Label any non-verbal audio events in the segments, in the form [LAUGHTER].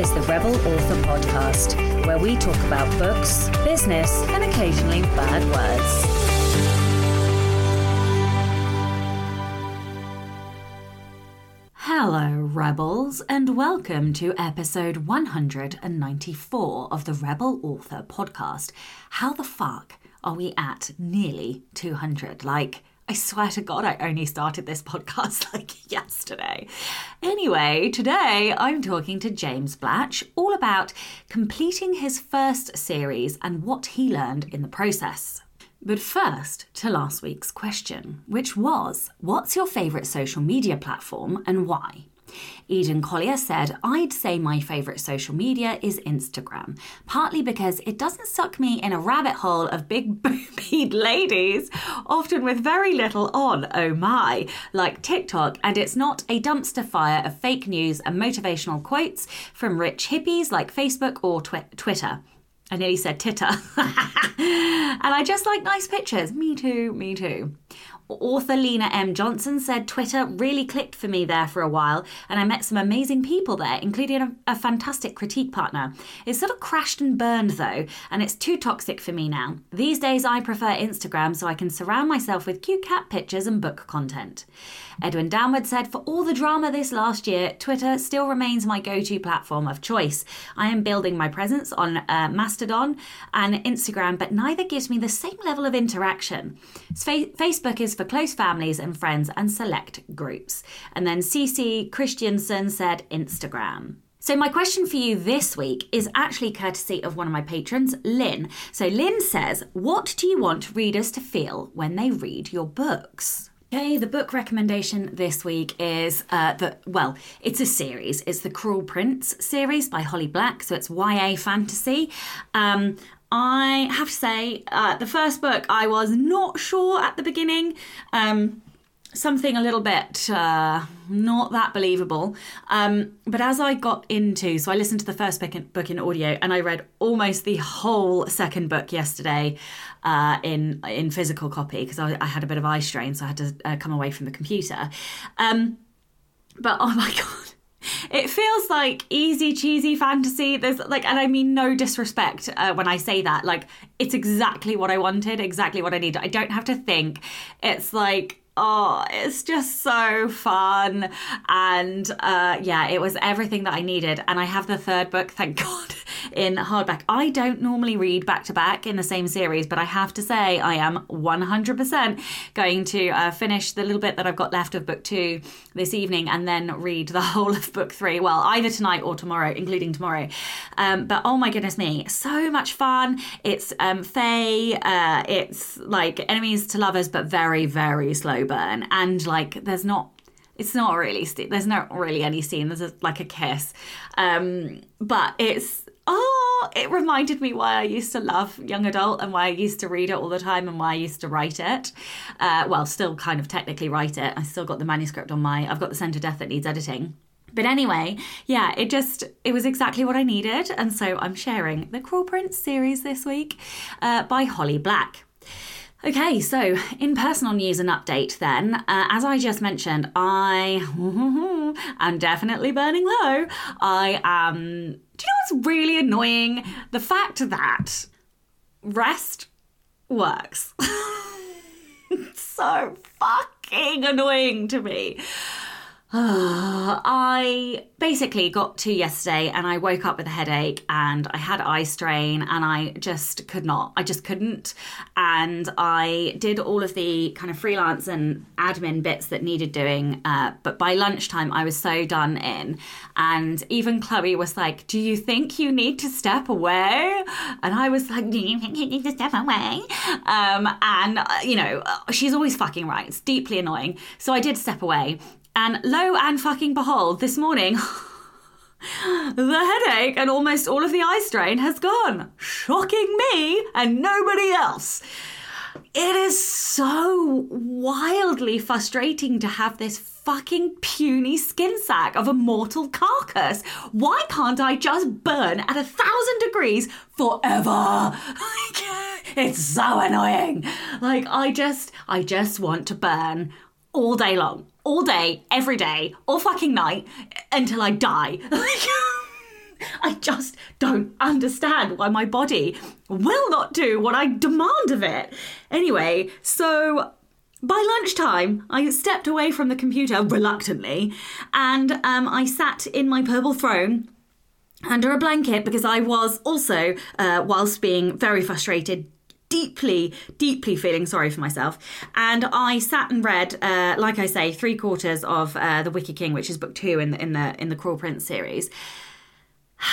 is the Rebel Author Podcast, where we talk about books, business, and occasionally bad words. Hello, Rebels, and welcome to episode 194 of the Rebel Author Podcast. How the fuck are we at nearly 200? Like, I swear to God, I only started this [LAUGHS] podcast like yesterday. Anyway, today I'm talking to James Blatch all about completing his first series and what he learned in the process. But first, to last week's question, which was What's your favourite social media platform and why? Eden Collier said, I'd say my favourite social media is Instagram, partly because it doesn't suck me in a rabbit hole of big [LAUGHS] boobied ladies, often with very little on, oh my, like TikTok, and it's not a dumpster fire of fake news and motivational quotes from rich hippies like Facebook or twi- Twitter. I nearly said titter. [LAUGHS] and I just like nice pictures. Me too, me too. Author Lena M. Johnson said Twitter really clicked for me there for a while, and I met some amazing people there, including a, a, fantastic critique partner. It sort of crashed and burned though, and it's too toxic for me now. These days I prefer Instagram so I can surround myself with cute cat pictures and book content. Edwin Downward said, For all the drama this last year, Twitter still remains my go to platform of choice. I am building my presence on uh, Mastodon and Instagram, but neither gives me the same level of interaction. Facebook is for close families and friends and select groups. And then CC Christiansen said Instagram. So, my question for you this week is actually courtesy of one of my patrons, Lynn. So, Lynn says, What do you want readers to feel when they read your books? Okay, the book recommendation this week is uh, the well, it's a series. It's the Cruel Prince series by Holly Black, so it's YA fantasy. Um, I have to say, uh, the first book I was not sure at the beginning. Um, something a little bit uh, not that believable. Um, but as I got into, so I listened to the first book in, audio, and I read almost the whole second book yesterday uh, in in physical copy because I, I, had a bit of eye strain, so I had to uh, come away from the computer. Um, but oh my [LAUGHS] god. It feels like easy cheesy fantasy. There's like, and I mean no disrespect uh, when I say that. Like, it's exactly what I wanted, exactly what I need. I don't have to think. It's like oh, it's just so fun. And uh, yeah, it was everything that I needed. And I have the third book, thank [LAUGHS] God, in hardback. I don't normally read back to back in the same series, but I have to say I am 100% going to uh, finish the little bit that I've got left of book two this evening and then read the [LAUGHS] whole of book three. Well, either tonight or tomorrow, including tomorrow. Um, but oh my goodness me, so much fun. It's um, Fae, uh, it's like enemies to lovers, but very, very slow burn. And like, there's not it's not really there's not really any scene there's a, like a kiss um, but it's oh, it reminded me why I used to love young adult and why I used to read it all the time and why I used to write it. Uh, well, still kind of technically write it. I still got the manuscript on my, I've got the Scent of Death that needs editing. But anyway, yeah, it just, it was exactly what I needed. And so I'm sharing the Cruel Prince series this week uh, by Holly Black. Okay, so in personal news and update, then, uh, as I just mentioned, I [LAUGHS] am definitely burning low. I am. Do you know what's really annoying? The fact that rest works. [LAUGHS] it's so fucking annoying to me. [SIGHS] I basically got to yesterday and I woke up with a headache and I had eye strain and I just could not. I just couldn't. And I did all of the kind of freelance and admin bits that needed doing. Uh, but by lunchtime, I was so done in. And even Chloe was like, Do you think you need to step away? And I was like, Do you think you need to step away? Um, and, uh, you know, she's always fucking right. It's deeply annoying. So I did step away. And lo and fucking behold, this morning, [LAUGHS] the headache and almost all of the eye strain has gone, shocking me and nobody else. It is so wildly frustrating to have this fucking puny skin sack of a mortal carcass. Why can't I just burn at a thousand degrees forever? [LAUGHS] it's so annoying. Like I just I just want to burn all day long all day, every day, all fucking night until I die. [LAUGHS] I just don't understand why my body will not do what I demand of it. Anyway, so by lunchtime, I stepped away from the computer reluctantly and um, I sat in my purple throne under a blanket because I was also, uh, whilst being very frustrated, deeply, deeply feeling sorry for myself. And I sat and read, uh, like I say, three quarters of uh, The Wicked King, which is book two in the in the in the Cruel Prince series. [SIGHS]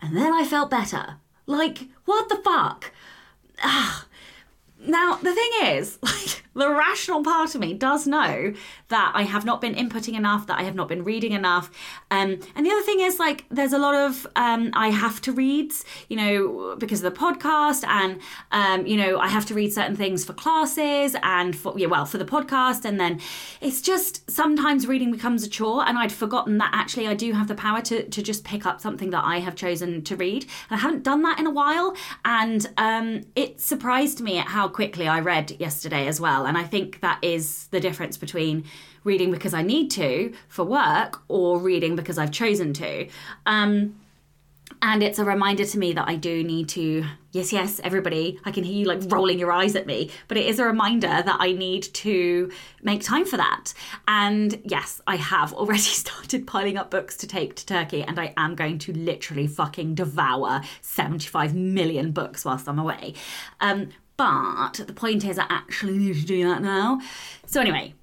And then I felt better. Like, what the fuck? [SIGHS] Now, the thing is, [LAUGHS] like, the rational part of me does know that I have not been inputting enough, that I have not been reading enough. Um, and the other thing is, like, there's a lot of um, I have to reads, you know, because of the podcast, and, um, you know, I have to read certain things for classes and for, yeah, well, for the podcast. And then it's just sometimes reading becomes a chore, and I'd forgotten that actually I do have the power to, to just pick up something that I have chosen to read. And I haven't done that in a while. And um, it surprised me at how quickly I read yesterday as well. And I think that is the difference between reading because I need to for work or reading because I've chosen to. Um, and it's a reminder to me that I do need to, yes, yes, everybody, I can hear you like rolling your eyes at me, but it is a reminder that I need to make time for that. And yes, I have already [LAUGHS] started piling up books to take to Turkey, and I am going to literally fucking devour 75 million books whilst I'm away. Um, but the point is, I actually need to do that now. So, anyway,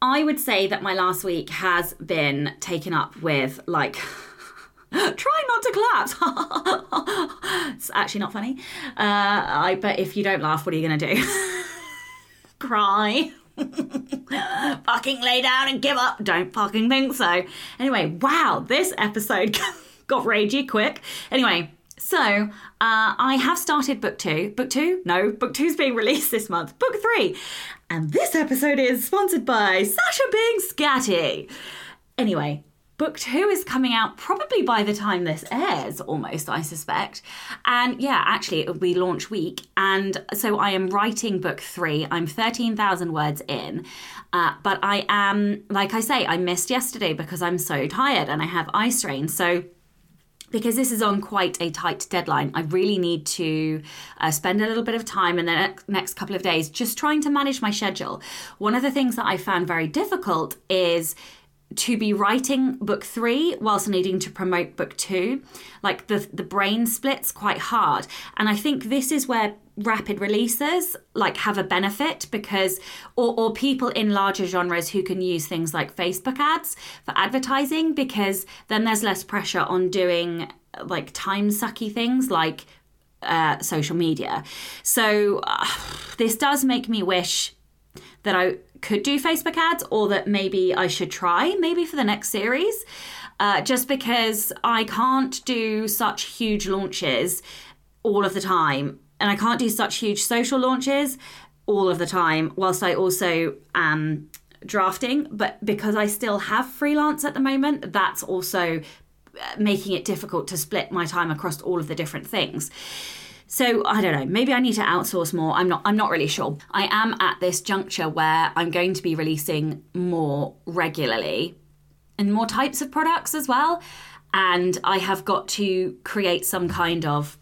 I would say that my last week has been taken up with like. [LAUGHS] Try not to collapse. [LAUGHS] it's actually not funny. Uh, I if you don't laugh, what are you going to do? [LAUGHS] Cry. fucking lay down and give up. Don't fucking think so. Anyway, wow, this episode got ragey quick. Anyway, so, uh, I have started book two. Book two? No, book two's being released this month. Book three. And this episode is sponsored by Sacha Being Scatty. Anyway, book two is coming out probably by the time this airs, almost, I suspect. And yeah, actually, it will be launch week. And so I am writing book three. I'm 13,000 words in. Uh, but I am, like I say, I missed yesterday because I'm so tired and I have eye strain. So, because this is on quite a tight deadline, I really need to uh, spend a little bit of time in the next couple of days just trying to manage my schedule. One of the things that I found very difficult is to be writing book three whilst needing to promote book two. Like the the brain splits quite hard. And I think this is where rapid releases like have a benefit because or, or people in larger genres who can use things like facebook ads for advertising because then there's less pressure on doing like time sucky things like uh, social media so uh, this does make me wish that i could do facebook ads or that maybe i should try maybe for the next series uh, just because i can't do such huge launches all of the time and I can't do such huge social launches all of the time, whilst I also am drafting. But because I still have freelance at the moment, that's also uh, making it difficult to split my time across all of the different things. So I don't know. Maybe I need to outsource more. I'm not. I'm not really sure. I am at this juncture where I'm going to be releasing more regularly, and more types of products as well. And I have got to create some kind of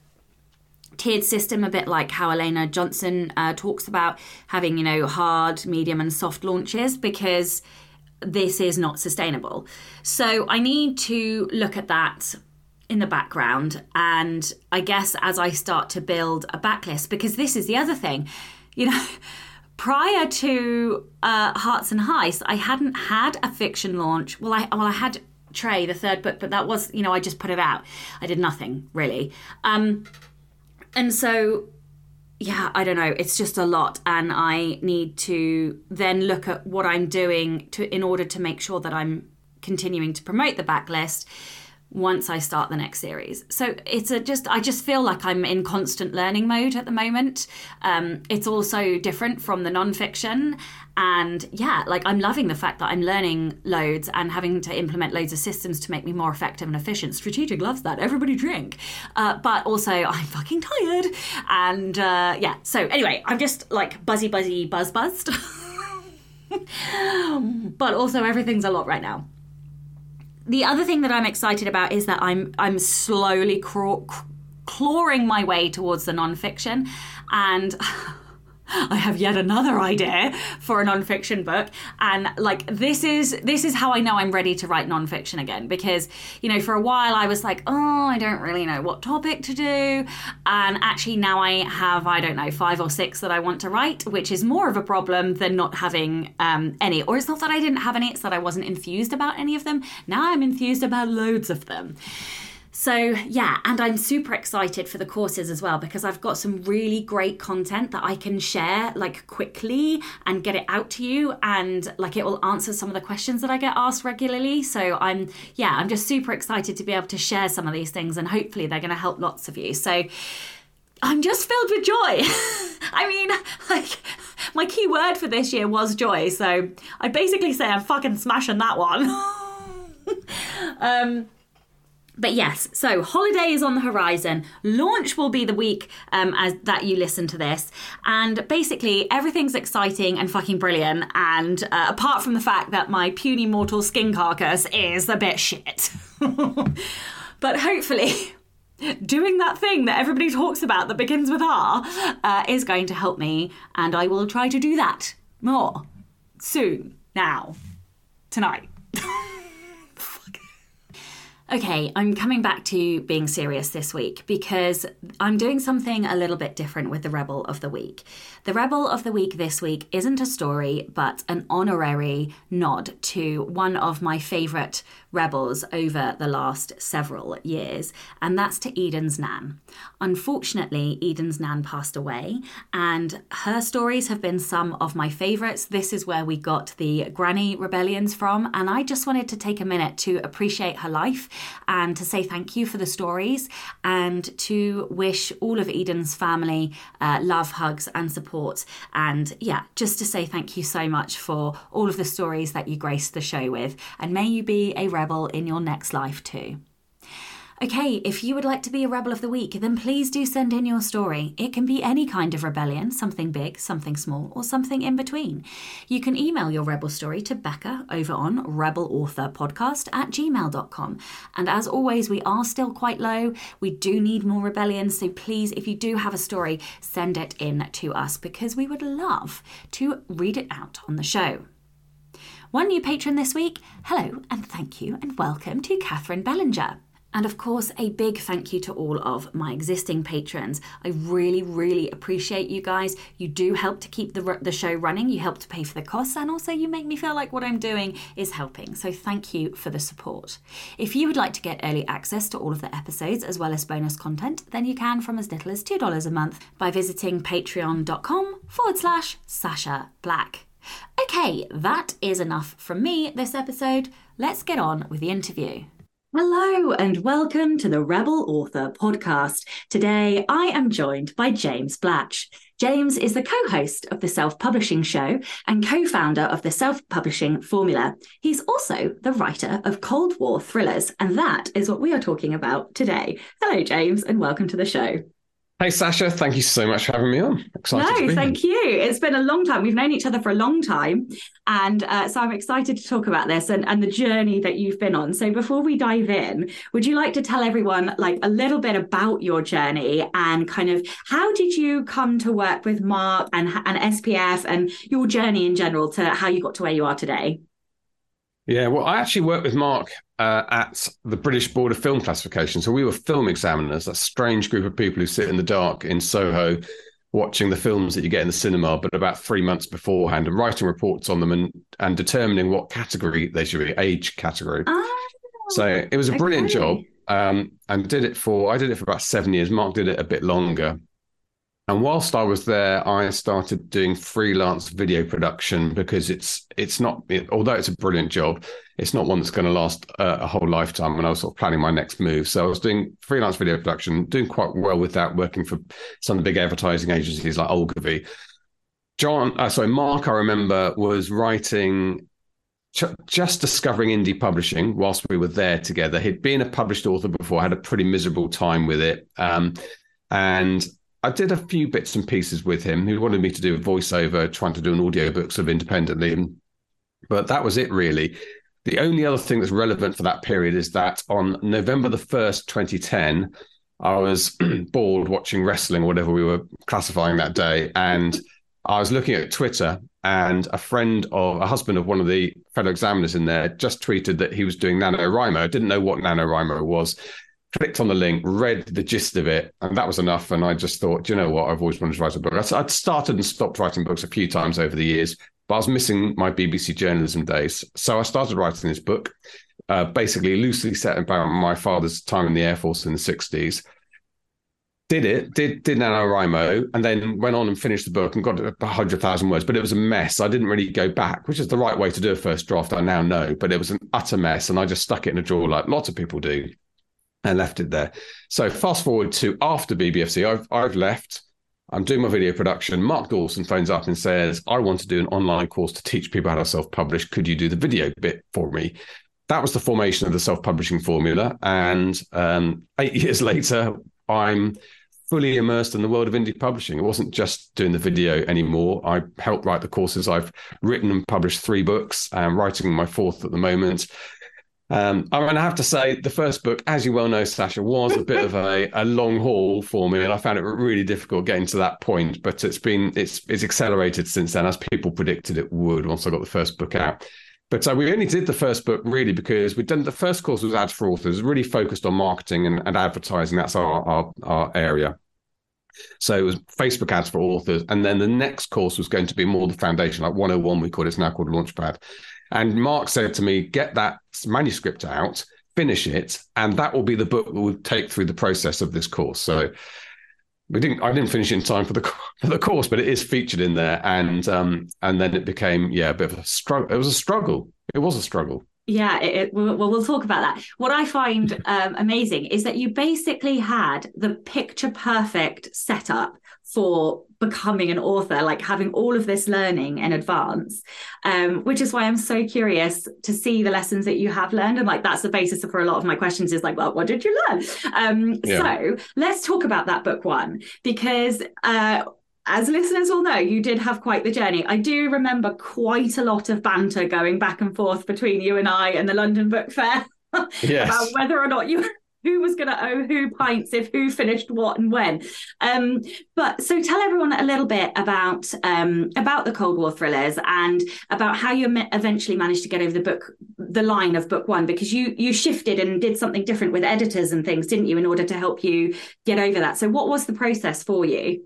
tiered system, a bit like how Elana Johnson uh, talks about having, you know, hard, medium, and soft launches because this is not sustainable. So I need to look at that in the background. And I guess as I start to build a backlist, because this is the other thing, you know. [LAUGHS] prior to uh, Hearts and Heist, I hadn't had a fiction launch. Well, I well I had Trey, the third book, but that was you know I just put it out. I did nothing really. Um, and so, yeah, I don't know. It's just a lot, and I need to then look at what I'm doing to in order to make sure that I'm continuing to promote the backlist once I start the next series. So it's a just I just feel like I'm in constant learning mode at the moment. Um, it's also different from the nonfiction, and yeah, like I'm loving the fact that I'm learning loads and having to implement loads of systems to make me more effective and efficient. Strategic loves that. Everybody drink, uh, but also [LAUGHS] I'm fucking tired, and uh, yeah. So anyway, I'm just like buzzy, buzzy, buzz, buzzed. [LAUGHS] but also everything's a lot right now the other thing that I'm excited about is that I'm I'm slowly craw- clawing my way towards the nonfiction, and [LAUGHS] [GASPS] I have yet another idea for a nonfiction book. And like this is this is how I know I'm ready to write nonfiction again. Because, you know, for a while I was like, oh, I don't really know what topic to do. And actually now I have, I don't know, five or six that I want to write, which is more of a problem than not having um, any. Or it's not that I didn't have any, it's that I wasn't enthused about any of them. Now I'm enthused about loads of them. So, yeah, and I'm super excited for the courses as well because I've got some really great content that I can share like quickly and get it out to you and like it will answer some of the questions that I get asked regularly. So, I'm yeah, I'm just super excited to be able to share some of these things and hopefully they're going to help lots of you. So, I'm just filled with joy. [LAUGHS] I mean, like my key word for this year was joy. So, I basically say I'm fucking smashing that one. [LAUGHS] um but yes, so holiday is on the horizon. Launch will be the week um, as that you listen to this, and basically everything's exciting and fucking brilliant. And uh, apart from the fact that my puny mortal skin carcass is a bit shit, [LAUGHS] but hopefully. [LAUGHS] Doing that thing that everybody talks about that begins with R uh, is going to help me, and I will try to do that more soon, now, tonight. Okay, I'm coming back to being serious this week because I'm doing something a little bit different with the Rebel of the Week. The Rebel of the Week this week isn't a story, but an honorary nod to one of my favourite rebels over the last several years, and that's to Eden's Nan. Unfortunately, Eden's Nan passed away, and her stories have been some of my favourites. This is where we got the Granny rebellions from, and I just wanted to take a minute to appreciate her life and to say thank you for the stories and to wish all of Eden's family uh, love, hugs, and support. And yeah, just to say thank you so much for all of the stories that you graced the show with, and may you be a rebel in your next life too. Okay, if you would like to be a Rebel of the Week, then please do send in your story. It can be any kind of rebellion, something big, something small, or something in between. You can email your Rebel story to Becca over on rebelauthorpodcast at gmail.com. And as always, we are still quite low. We do need more rebellions, so please, if you do have a story, send it in to us because we would love to read it out on the show. One new patron this week. Hello and thank you and welcome to Catherine Bellinger. And of course, a big thank you to all of my existing patrons. I really, really appreciate you guys. You do help to keep the, the show running, you help to pay for the costs, and also you make me feel like what I'm doing is helping. So thank you for the support. If you would like to get early access to all of the episodes as well as bonus content, then you can from as little as $2 a month by visiting patreon.com forward slash Sacha Black. Okay, that is enough from me this episode. Let's get on with the interview. Hello, and welcome to the Rebel Author podcast. Today, I am joined by James Blatch. James is the co host of the Self Publishing Show and co founder of the Self Publishing Formula. He's also the writer of Cold War thrillers, and that is what we are talking about today. Hello, James, and welcome to the show. Hey, Sacha, thank you so much for having me on. Excited no, thank here. you. It's been a long time. We've known each other for a long time. And uh, so I'm excited to talk about this and, and the journey that you've been on. So before we dive in, would you like to tell everyone like a little bit about your journey and kind of how did you come to work with Mark and, and SPF and your journey in general to how you got to where you are today? Yeah, well, I actually worked with Mark uh, at the British Board of Film Classification. So we were film examiners, a strange group of people who sit in the dark in Soho watching the films that you get in the cinema, but about three months beforehand and writing reports on them and, and determining what category they should be, age category. Oh, so it was a brilliant okay. job. Um, and did it for, I did it for about seven years. Mark did it a bit longer. And whilst I was there, I started doing freelance video production because it's it's not although it's a brilliant job, it's not one that's going to last a, a whole lifetime. And I was sort of planning my next move, so I was doing freelance video production, doing quite well with that, working for some of the big advertising agencies like Ogilvy. John, uh, sorry, Mark, I remember was writing just discovering indie publishing whilst we were there together. He'd been a published author before, had a pretty miserable time with it. Um, and I did a few bits and pieces with him. He wanted me to do a voiceover, trying to do an audiobook sort of independently. But that was it really. The only other thing that's relevant for that period is that on November the 1st, 2010, I was [CLEARS THROAT] bored watching wrestling or whatever we were classifying that day. And I was looking at Twitter, and a friend of a husband of one of the fellow examiners in there just tweeted that he was doing NaNoWriMo. I didn't know what NaNoWriMo was. Clicked on the link, read the gist of it, and that was enough. And I just thought, you know what? I've always wanted to write a book. I'd started and stopped writing books a few times over the years, but I was missing my BBC journalism days. So I started writing this book, uh, basically loosely set about my father's time in the Air Force in the 60s did it, did did NaNoWriMo, and then went on and finished the book and got hundred thousand words. But it was a mess. I didn't really go back, which is the right way to do a first draft. I now know, but it was an utter mess, and I just stuck it in a drawer like lots of people do, and left it there. So fast forward to after BBFC, I've I've left. I'm doing my video production. Mark Dawson phones up and says, "I want to do an online course to teach people how to self-publish. Could you do the video bit for me?" That was the formation of the self-publishing formula. And um, eight [LAUGHS] years later, I'm fully immersed in the world of indie publishing. It wasn't just doing the video anymore. I helped write the courses. I've written and published three books. I'm writing my fourth at the moment. Um, I mean, I have to say, the first book, as you well know, Sacha, was a bit of a, a long haul for me, and I found it really difficult getting to that point. But it's been it's it's accelerated since then, as people predicted it would. Once I got the first book out, but uh, we only did the first book really because we'd done the first course was ads for authors, really focused on marketing and, and advertising. That's our, our, our area. So it was Facebook ads for authors. And then the next course was going to be more the foundation, like 101, we call it. It's now called Launchpad. And Mark said to me, get that manuscript out, finish it, and that will be the book that will take through the process of this course. So we didn't I didn't finish in time for the [LAUGHS] for the course, but it is featured in there, and um and then it became yeah a bit of a struggle. It was a struggle. It was a struggle. Yeah, it, it, well, we'll talk about that. What I find [LAUGHS] um, amazing is that you basically had the picture perfect setup for becoming an author, like having all of this learning in advance, um, which is why I'm so curious to see the lessons that you have learned. And like that's the basis for a lot of my questions is like, well, what did you learn? Um, yeah. So let's talk about that book one, because uh, as listeners will know, you did have quite the journey. I do remember quite a lot of banter going back and forth between you and I and the London Book Fair [LAUGHS] yes. about whether or not you who was going to owe who pints if who finished what and when. Um, but so tell everyone a little bit about um, about the Cold War thrillers and about how you eventually managed to get over the book, the line of book one, because you you shifted and did something different with editors and things, didn't you, in order to help you get over that. So what was the process for you?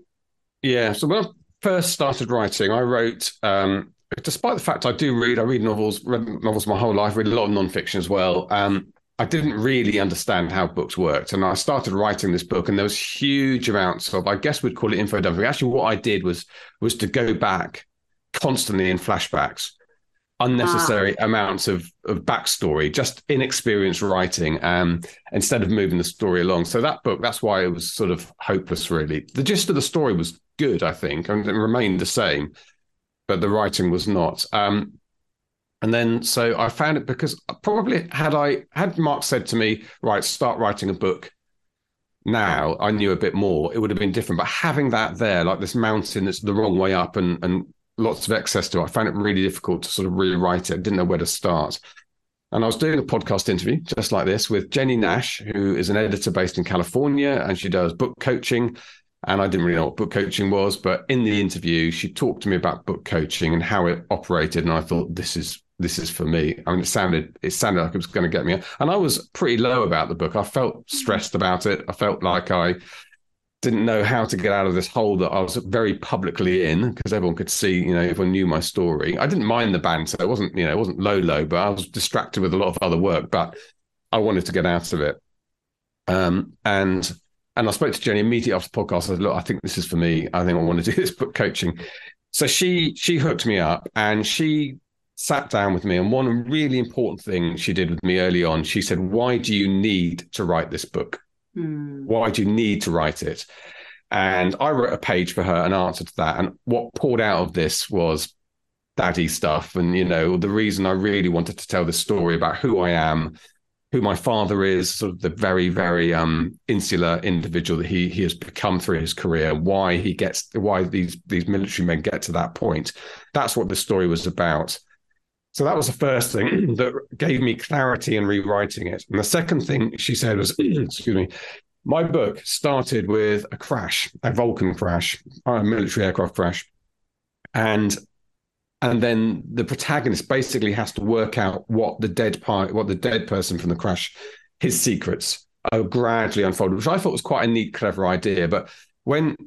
Yeah. So when I first started writing, I wrote, um, despite the fact I do read, I read novels, read novels my whole life, read a lot of nonfiction as well. Um, I didn't really understand how books worked. And I started writing this book, and there was huge amounts of, I guess we'd call it info dumping. Actually, what I did was was to go back constantly in flashbacks, unnecessary ah. amounts of of backstory, just inexperienced writing, um, instead of moving the story along. So that book, that's why it was sort of hopeless, really. The gist of the story was good, I think, and it remained the same, but the writing was not. Um, and then so I found it because probably had I had Mark said to me, right, start writing a book now, I knew a bit more, it would have been different. But having that there, like this mountain that's the wrong way up and and lots of access to it, I found it really difficult to sort of rewrite it. I didn't know where to start. And I was doing a podcast interview just like this with Jennie Nash, who is an editor based in California, and she does book coaching and I didn't really know what book coaching was, but in the interview, she talked to me about book coaching and how it operated, and I thought this is this is for me. I mean, it sounded it sounded like it was going to get me, and I was pretty low about the book. I felt stressed about it. I felt like I didn't know how to get out of this hole that I was very publicly in because everyone could see, you know, everyone knew my story. I didn't mind the banter. It wasn't, you know, it wasn't low low, but I was distracted with a lot of other work. But I wanted to get out of it. Um, and and I spoke to Jennie immediately after the podcast. I said, "Look, I think this is for me. I think I want to do [LAUGHS] this book coaching." So she she hooked me up, and she sat down with me. And one really important thing she did with me early on, she said, "Why do you need to write this book? Mm. Why do you need to write it?" And I wrote a page for her, an answer to that. And what poured out of this was daddy stuff, and you know, the reason I really wanted to tell the story about who I am who my father is, sort of the very, very um, insular individual that he he has become through his career, why he gets, why these these military men get to that point. That's what the story was about. So that was the first thing [CLEARS THROAT] that gave me clarity in rewriting it. And the second thing she said was, [CLEARS THROAT] excuse me, my book started with a crash, a Vulcan crash, a military aircraft crash. And and then the protagonist basically has to work out what the dead part, what the dead person from the crash, his secrets are gradually unfolded, which I thought was quite a neat, clever idea. But when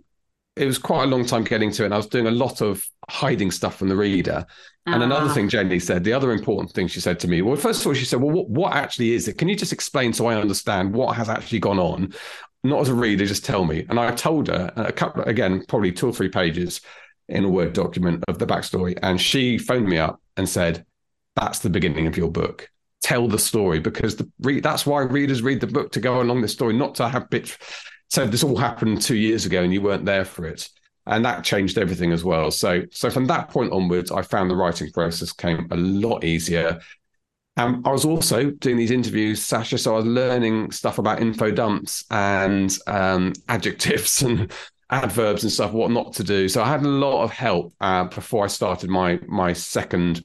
it was quite a long time getting to it, and I was doing a lot of hiding stuff from the reader. And another ah. thing Jennie said, the other important thing she said to me, well, first of all, she said, well, what, what actually is it? Can you just explain so I understand what has actually gone on? Not as a reader, just tell me. And I told her a couple, again, probably two or three pages in a Word document of the backstory. And she phoned me up and said, that's the beginning of your book. Tell the story because the re- that's why readers read the book to go along the story, not to have bits. So this all happened two years ago and you weren't there for it and that changed everything as well. So, so from that point onwards, I found the writing process came a lot easier. And I was also doing these interviews, Sasha. So I was learning stuff about info dumps and um, adjectives [LAUGHS] and adverbs and stuff, what not to do. So I had a lot of help uh, before I started my my second.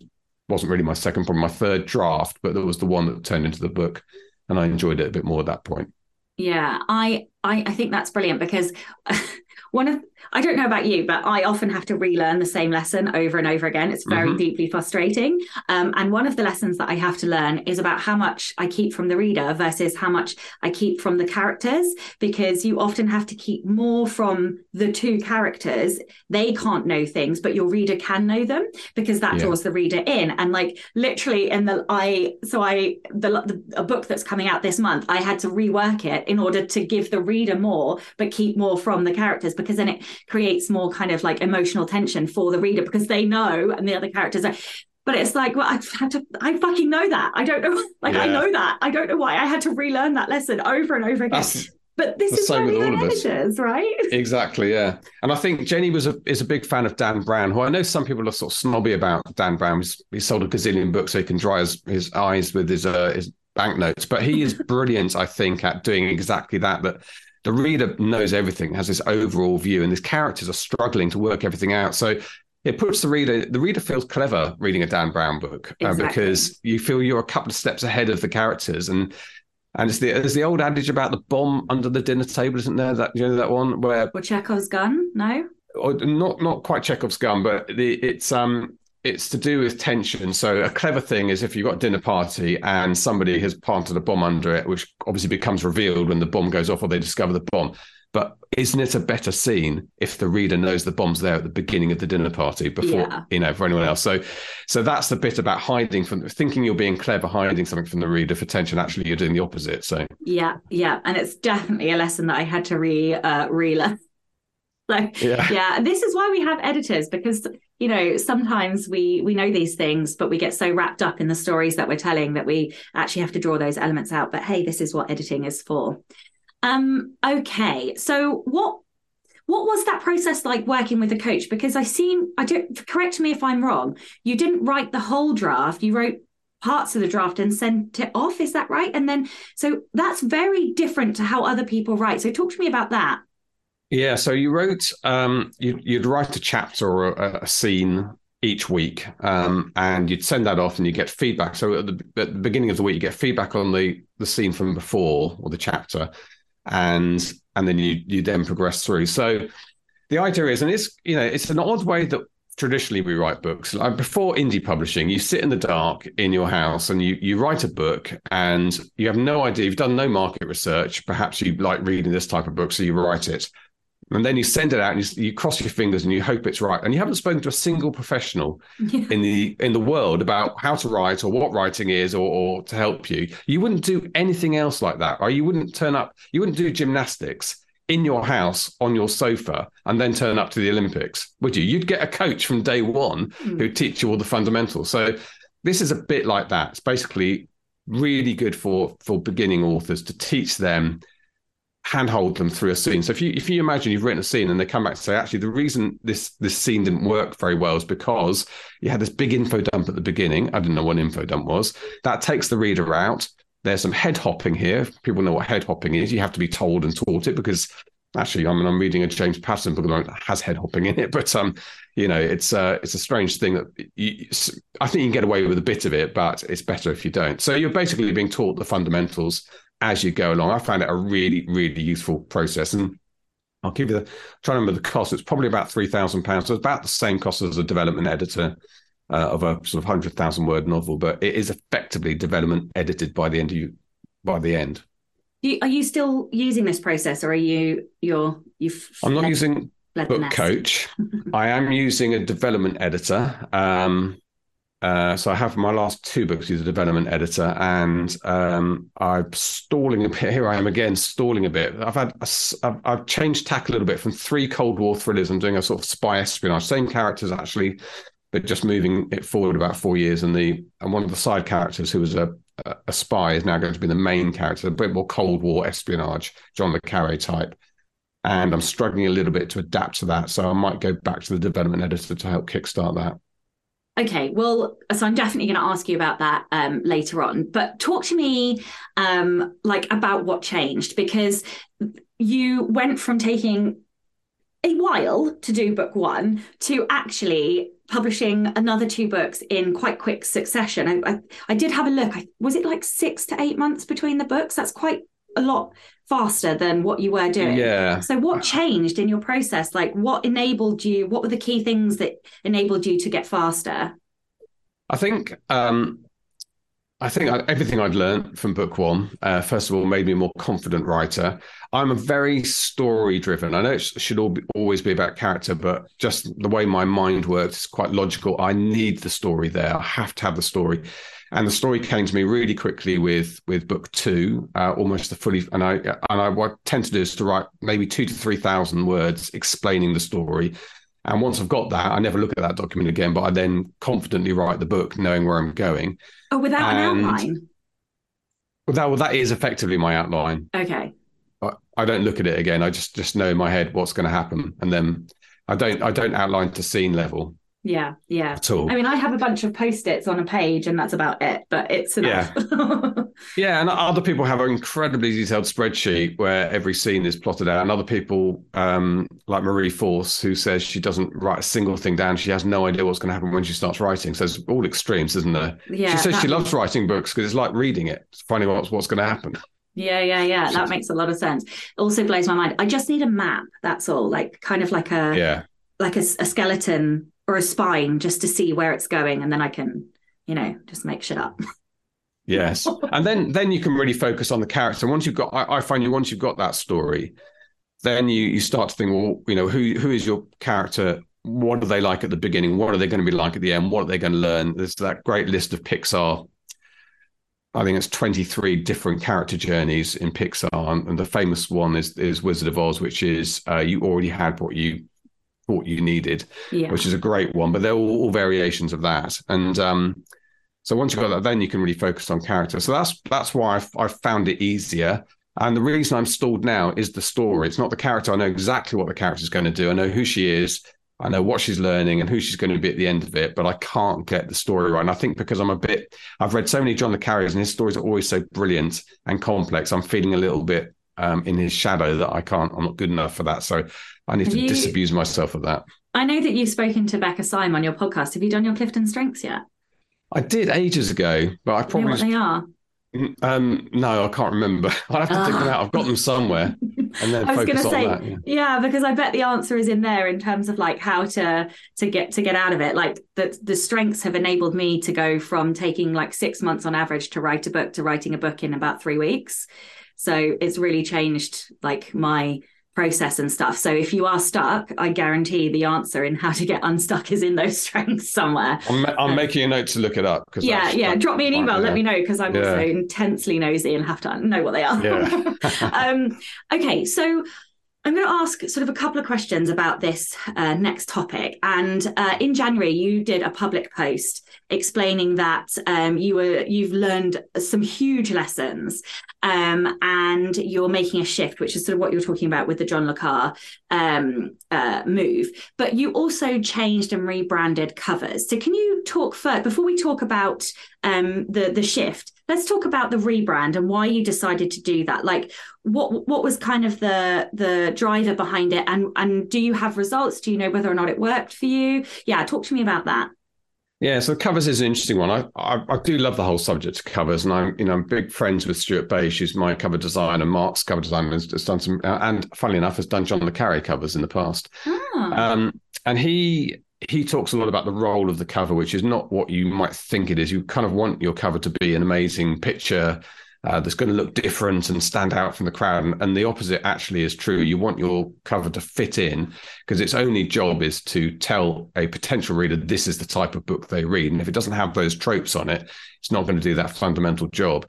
wasn't really my second, probably my third draft, but that was the one that turned into the book, and I enjoyed it a bit more at that point. Yeah, I I, I think that's brilliant because [LAUGHS] one of I don't know about you, but I often have to relearn the same lesson over and over again. It's very mm-hmm. deeply frustrating. Um, and one of the lessons that I have to learn is about how much I keep from the reader versus how much I keep from the characters, because you often have to keep more from the two characters. They can't know things, but your reader can know them because that yeah. draws the reader in. And like literally in the I so I the, the a book that's coming out this month, I had to rework it in order to give the reader more, but keep more from the characters because then it creates more kind of like emotional tension for the reader because they know and the other characters are but it's like well i had to i fucking know that i don't know [LAUGHS] like yeah. i know that i don't know why i had to relearn that lesson over and over again That's, but this is why we have editors, right? [LAUGHS] Exactly, yeah. And I think Jennie was a is a big fan of Dan Brown, who I know some people are sort of snobby about. Dan Brown, he's, he sold a gazillion books, so he can dry his, his eyes with his uh, his banknotes. But he is [LAUGHS] brilliant, I think, at doing exactly that. That the reader knows everything, has this overall view, and these characters are struggling to work everything out. So it puts the reader, the reader feels clever reading a Dan Brown book uh, because you feel you're a couple of steps ahead of the characters. And and it's the there's the old adage about the bomb under the dinner table, isn't there? That you know that one where or Chekhov's gun? No, or not not quite Chekhov's gun, but the, it's um it's to do with tension. So a clever thing is if you've got a dinner party and somebody has planted a bomb under it, which obviously becomes revealed when the bomb goes off or they discover the bomb. But isn't it a better scene if the reader knows the bomb's there at the beginning of the dinner party before yeah. you know for anyone else? So, so that's the bit about hiding from thinking you're being clever, hiding something from the reader for tension. Actually, you're doing the opposite. So yeah, yeah, and it's definitely a lesson that I had to re uh, relearn. [LAUGHS] Like yeah. yeah, this is why we have editors because you know sometimes we we know these things but we get so wrapped up in the stories that we're telling that we actually have to draw those elements out. But hey this is what editing is for. Um okay. So what what was that process like working with a coach? Because i seen i don't correct me if i'm wrong you didn't write the whole draft. You wrote parts of the draft and sent it off. Is that right? And then so that's very different to how other people write. So talk to me about that yeah, so you wrote, um, you'd, you'd write a chapter or a, a scene each week, um, and you'd send that off, and you get feedback. So at the, at the, beginning of the week, you get feedback on the the scene from before or the chapter, and and then you you then progress through. So the idea is, and it's you know it's an odd way that traditionally we write books. Like before indie publishing, you sit in the dark in your house and you you write a book, and you have no idea. You've done no market research. Perhaps you like reading this type of book, so you write it and then you send it out and you, you, cross your fingers and you hope it's right. And you haven't spoken to a single professional [LAUGHS] yeah. in the in the world about how to write or what writing is or, or to help you. You wouldn't do anything else like that or you wouldn't turn up you wouldn't do gymnastics in your house on your sofa and then turn up to the olympics would you? You'd get a coach from day one mm. who teach you all the fundamentals. So this is a bit like that. It's basically really good for for beginning authors to teach them handhold them through a scene. So if you if you imagine you've written a scene and they come back to say, actually, the reason this this scene didn't work very well is because you had this big info dump at the beginning. I didn't know what info dump was. That takes the reader out. There's some head hopping here. People know what head hopping is. You have to be told and taught it because actually, I mean, I'm reading a James Patterson book that has head hopping in it, [LAUGHS] but um, you know, it's uh, it's a strange thing that you, I think you can get away with a bit of it, but it's better if you don't. So you're basically being taught the fundamentals as you go along. I found it a really, really useful process, and I'll give you the trying to remember the cost. It's probably about three thousand pounds. So it's about the same cost as a development editor uh, of a sort of hundred thousand word novel, but it is effectively development edited by the end. Of you by the end. are you still using this process, or are you you're you've? I'm not using Book Coach. [LAUGHS] I am using a development editor. Um, uh, so I have my last two books He's a development editor, and um, I'm stalling a bit. [LAUGHS] Here I am again, stalling a bit. I've had a, I've, I've changed tack a little bit from three Cold War thrillers. I'm doing a sort of spy espionage, same characters actually, but just moving it forward about four years. And the and one of the side characters who was a a spy is now going to be the main character, a bit more Cold War espionage, John le Carre type. And I'm struggling a little bit to adapt to that, so I might go back to the development editor to help kickstart that. Okay, well, so I'm definitely going to ask you about that um, later on. But talk to me, um, like about what changed because you went from taking a while to do book one to actually publishing another two books in quite quick succession. I, I, I did have a look. I, was it like six to eight months between the books? That's quite a lot faster than what you were doing. Yeah. So what changed in your process? Like what enabled you? What were the key things that enabled you to get faster? I think um, I think everything I'd learned from book one, uh, first of all, made me a more confident writer. I'm a very story driven. I know it should all be, always be about character, but just the way my mind works is quite logical. I need the story there. I have to have the story. And the story came to me really quickly with with book two, uh, almost a fully. And I and I what I tend to do is to write maybe two to three thousand words explaining the story. And once I've got that, I never look at that document again. But I then confidently write the book, knowing where I'm going. Oh, without and an outline. Well, that well, that is effectively my outline. Okay. I, I don't look at it again. I just just know in my head what's going to happen, and then I don't I don't outline to scene level. Yeah, yeah. At all. I mean, I have a bunch of post-its on a page, and that's about it. But it's enough. Yeah, [LAUGHS] yeah. And other people have an incredibly detailed spreadsheet where every scene is plotted out, and other people, um, like Marie Force, who says she doesn't write a single thing down. She has no idea what's going to happen when she starts writing. So it's all extremes, isn't there? Yeah. She says she loves writing books because it's like reading it, finding out what's, what's going to happen. Yeah, yeah, yeah. That [LAUGHS] makes a lot of sense. Also blows my mind. I just need a map. That's all. Like kind of like a yeah, like a, a skeleton or a spine just to see where it's going and then I can, you know, just make shit up. [LAUGHS] yes. And then then you can really focus on the character. Once you've got I, I find you once you've got that story, then you you start to think, well, you know, who who is your character? What are they like at the beginning? What are they going to be like at the end? What are they going to learn? There's that great list of Pixar I think it's 23 different character journeys in Pixar, and the famous one is is Wizard of Oz, which is uh, you already had what you you needed, yeah. which is a great one. But they're all, all variations of that. And um, so once you've got that, then you can really focus on character. So that's that's why I've, I've found it easier. And the reason I'm stalled now is the story. It's not the character. I know exactly what the character is going to do. I know who she is. I know what she's learning and who she's going to be at the end of it, but I can't get the story right. And I think because I'm a bit, I've read so many John le Carres and his stories are always so brilliant and complex. I'm feeling a little bit um, in his shadow that I can't, I'm not good enough for that. So I need Have to you, disabuse myself of that. I know that you've spoken to Becca Syme on your podcast. Have you done your Clifton Strengths yet? I did ages ago, but I probably. You know they are? Um, no, I can't remember. [LAUGHS] I'll have to uh. dig them out. I've got them somewhere. And then [LAUGHS] I was going to say, that, yeah. yeah. because I bet the answer is in there in terms of like how to to get to get out of it. Like the the strengths have enabled me to go from taking like six months on average to write a book to writing a book in about three weeks. So it's really changed like my process and stuff. So if you are stuck, I guarantee the answer in how to get unstuck is in those [LAUGHS] strengths somewhere. I'm, I'm um, making a note to look it up. Yeah, yeah. Drop me an email. Let me know because I'm yeah. also intensely nosy and have to know what they are. Yeah. [LAUGHS] [LAUGHS] um, okay, so I'm going to ask sort of a couple of questions about this uh, next topic. And uh, in January, you did a public post explaining that um, you were you've learned some huge lessons, um, and you're making a shift, which is sort of what you're talking about with the John le Carre um, uh, move. But you also changed and rebranded covers. So can you talk first before we talk about um, the the shift. Let's talk about the rebrand and why you decided to do that. Like, what what was kind of the the driver behind it, and and do you have results? Do you know whether or not it worked for you? Yeah, talk to me about that. Yeah, so covers is an interesting one. I, I, I do love the whole subject of covers, and I'm you know I'm big friends with Stuart Bache, who's my cover designer. Mark's cover designer has, has done some, uh, and funnily enough, has done John le Carre covers in the past. Oh. Um, and he he talks a lot about the role of the cover, which is not what you might think it is. You kind of want your cover to be an amazing picture uh, that's going to look different and stand out from the crowd. And, and, the opposite actually is true. You want your cover to fit in because its only job is to tell a potential reader this is the type of book they read. And if it doesn't have those tropes on it, it's not going to do that fundamental job.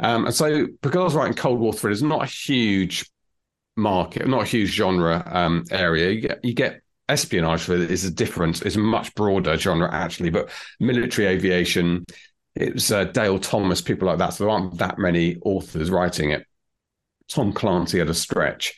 Um, and so, because I was writing Cold War thrillers, not a huge market, not a huge genre um, area. You get, you get espionage is a different, is a much broader genre actually, but military aviation, it was uh, Dale Thomas, people like that. So there aren't that many authors writing it. Tom Clancy had a stretch.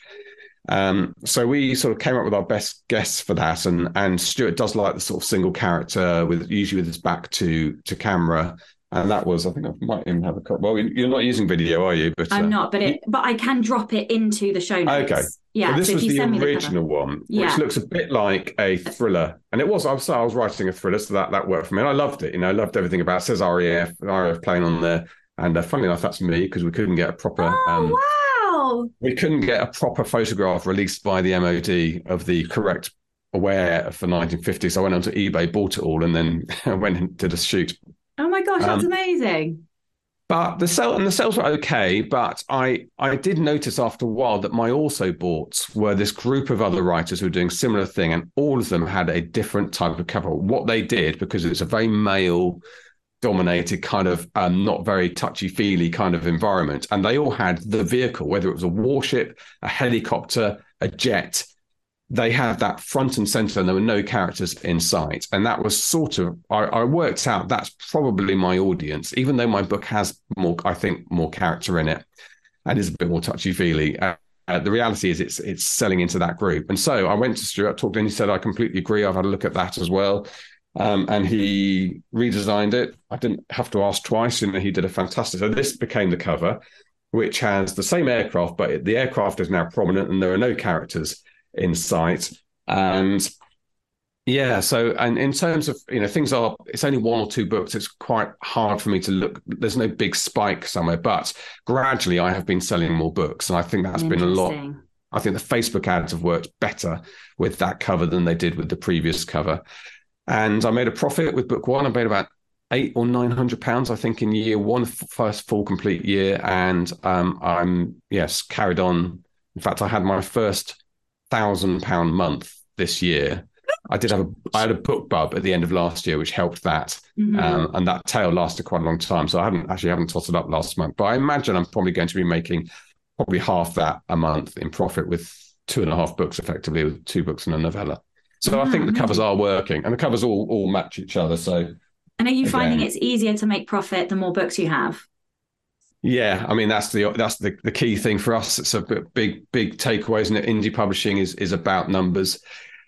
Um, so we sort of came up with our best guess for that, and and Stuart does like the sort of single character with usually with his back to to camera, and that was I think I might even have a well you're not using video are you? But I'm uh, not, but it but I can drop it into the show notes. Okay, yeah, so this so was the original the one, yeah. which looks a bit like a thriller, and it was. I was, I was writing a thriller, so that that worked for me. And I loved it. You know, I loved everything about. It. it says RAF, RAF playing on there, and uh, funnily enough, that's me because we couldn't get a proper. Oh um, wow! We couldn't get a proper photograph released by the MOD of the correct aware for 1950. So I went onto eBay, bought it all, and then [LAUGHS] went into the shoot. Oh my gosh, that's um, amazing! But the sale and the sales were okay, but I I did notice after a while that my also boughts were this group of other writers who were doing similar thing, and all of them had a different type of cover. What they did, because it's a very male dominated kind of um, not very touchy feely kind of environment, and they all had the vehicle, whether it was a warship, a helicopter, a jet, they had that front and center and there were no characters in sight. And that was sort of I, I, worked out that's probably my audience even though my book has more i think more character in it and is a bit more touchy feely. Uh, uh, the reality is it's it's selling into that group. And so i went to stuart talked to him he said i completely agree. I've had a look at that as well. Um, and he redesigned it. I didn't have to ask twice and he did a fantastic so this became the cover which has the same aircraft but the aircraft is now prominent and there are no characters in sight. And yeah, so and in terms of you know things are it's only one or two books. It's quite hard for me to look. There's no big spike somewhere, but gradually I have been selling more books, and I think that's been a lot. I think the Facebook ads have worked better with that cover than they did with the previous cover. And I made a profit with book one. I made about eight or nine hundred pounds, I think, in year one, first full complete year. And um, I'm yes carried on. In fact, I had my first thousand pound month this year. I did have a I had a BookBub at the end of last year, which helped that, mm-hmm. um, and that tail lasted quite a long time. So I haven't actually haven't totted up last month, but I imagine I'm probably going to be making probably half that a month in profit with two and a half books, effectively with two books and a novella. So I think the covers are working, and the covers all all match each other. So, and are you again, finding it's easier to make profit the more books you have? Yeah, I mean that's the that's the, the key thing for us. It's a big big takeaway, isn't it? Indie publishing is is about numbers.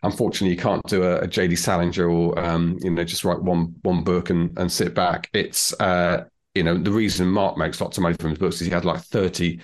Unfortunately, you can't do a, a JD Salinger or um, you know just write one one book and and sit back. It's uh, you know the reason Mark makes lots of money from his books is he had like thirty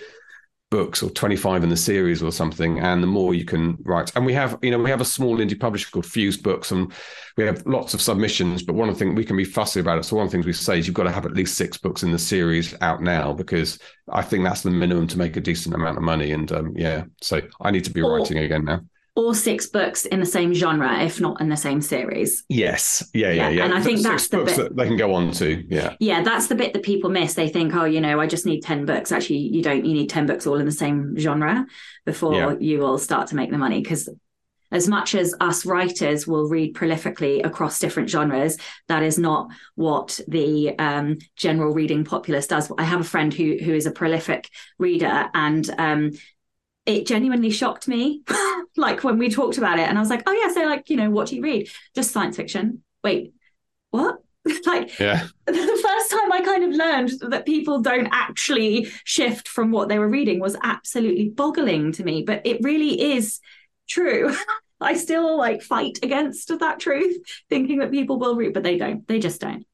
books or 25 in the series or something and the more you can write. And we have you know we have a small indie publisher called fuse books and we have lots of submissions but one of the things we can be fussy about it. So one of the things we say is you've got to have at least six books in the series out now because i think that's the minimum to make a decent amount of money and um, yeah so i need to be or, writing again now or six books in the same genre, if not in the same series. Yes. Yeah, yeah, yeah. And I think that's the bit that they can go on to. Yeah. Yeah, that's the bit that people miss. They think, oh, you know, I just need 10 books. Actually, you don't. You need 10 books all in the same genre before yeah. you will start to make the money. Because as much as us writers will read prolifically across different genres, that is not what the um, general reading populace does. I have a friend who who is a prolific reader, and um, it genuinely shocked me [LAUGHS] like when we talked about it. And i was like oh yeah so like you know what do you read? Just science fiction. Wait what? [LAUGHS] Like yeah. [LAUGHS] the first time i kind of learned that people don't actually shift from what they were reading was absolutely boggling to me but it really is true. I still like fight against that truth thinking that people will read but they don't. They just don't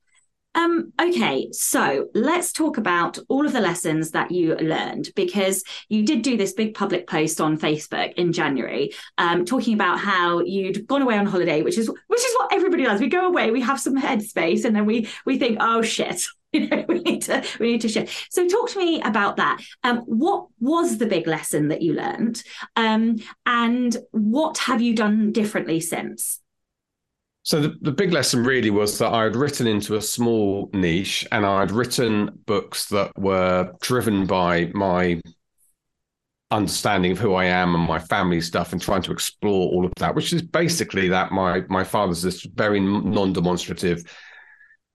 Um, okay, so let's talk about all of the lessons that you learned because you did do this big public post on Facebook in January, um, talking about how you'd gone away on holiday, which is which is what everybody does. We go away, we have some headspace, and then we we think, oh shit, [LAUGHS] you know, we need to we need to shift. So talk to me about that. Um, what was the big lesson that you learned, um, and what have you done differently since? So the, the big lesson really was that I had written into a small niche and I'd written books that were driven by my understanding of who I am and my family stuff and trying to explore all of that, which is basically that my my father's this very non-demonstrative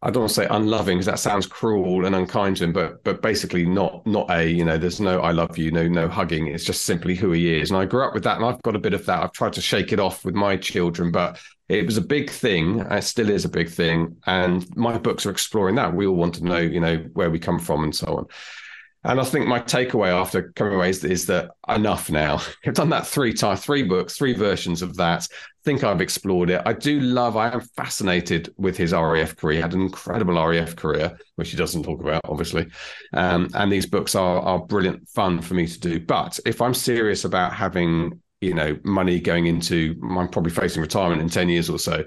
I don't want to say unloving because that sounds cruel and unkind to him, but but basically not not a you know there's no I love you no no hugging it's just simply who he is. And I grew up with that and I've got a bit of that. I've tried to shake it off with my children but it was a big thing it still is a big thing and my books are exploring that we all want to know you know where we come from and so on and I think my takeaway after coming away is, is that enough now. [LAUGHS] I've done that three times, three books, three versions of that. I think I've explored it. I do love, I am fascinated with his RAF career. He had an incredible RAF career, which he doesn't talk about, obviously. Um, and these books are, are brilliant fun for me to do. But if I'm serious about having, you know, money going into, I'm probably facing retirement in 10 years or so,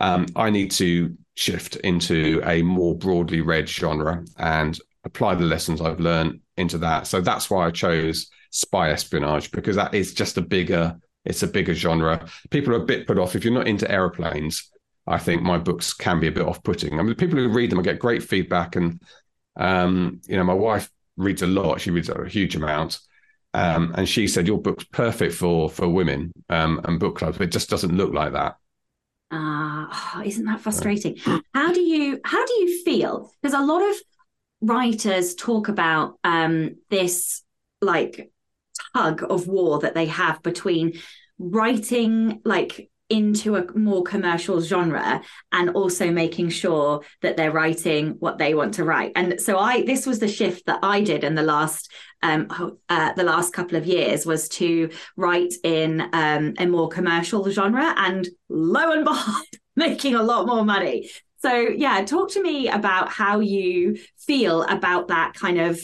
um, I need to shift into a more broadly read genre. And apply the lessons I've learned into that. So that's why I chose spy espionage because that is just a bigger it's a bigger genre. People are a bit put off if you're not into aeroplanes. I think my books can be a bit off-putting. I mean, people who read them, I get great feedback, and um, you know, my wife reads a lot. She reads a huge amount, um, and she said your book's perfect for for women um, and book clubs. But it just doesn't look like that. Ah, uh, [SIGHS] isn't that frustrating? How do you how do you feel? Because a lot of writers talk about um, this like tug of war that they have between writing like into a more commercial genre and also making sure that they're writing what they want to write. And so i this was the shift that i did in the last um uh, the last couple of years was to write in um, a more commercial genre and lo and behold [LAUGHS] making a lot more money. So, yeah, talk to me about how you feel about that kind of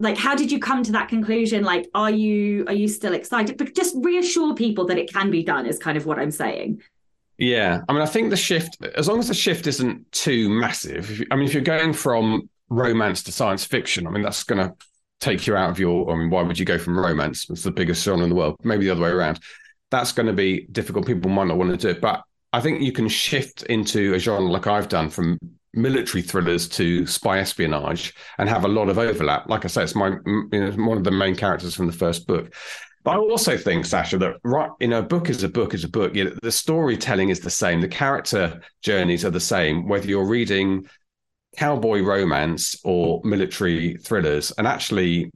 like how did you come to that conclusion? Like are you are you still excited? But just reassure people that it can be done is kind of what i'm saying. Yeah. I mean i think the shift as long as the shift isn't too massive i mean if you're going from romance to science fiction i mean that's going to take you out of your i mean why would you go from romance it's the biggest genre in the world maybe the other way around? That's going to be difficult. People might not want to do it. But I think you can shift into a genre like I've done from military thrillers to spy espionage and have a lot of overlap. Like I say, it's my you know, one of the main characters from the first book. But I also think, Sacha, that right, you know, a book is a book is a book. You know, the storytelling is the same. The character journeys are the same, whether you're reading cowboy romance or military thrillers. And actually,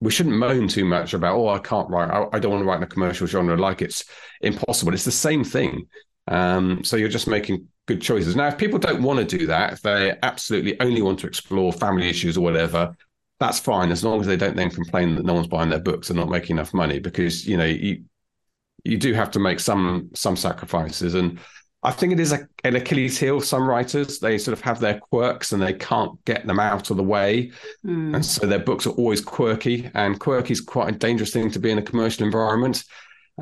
we shouldn't moan too much about, oh, I can't write. I, I don't want to write in a commercial genre like it's impossible. It's the same thing. Um, so you're just making good choices. Now, if people don't want to do that, if they absolutely only want to explore family issues or whatever, that's fine as long as they don't then complain that no one's buying their books and not making enough money because you know you you do have to make some some sacrifices and I think it is a, an Achilles heel. Some writers they sort of have their quirks and they can't get them out of the way, mm. and so their books are always quirky. And quirky is quite a dangerous thing to be in a commercial environment.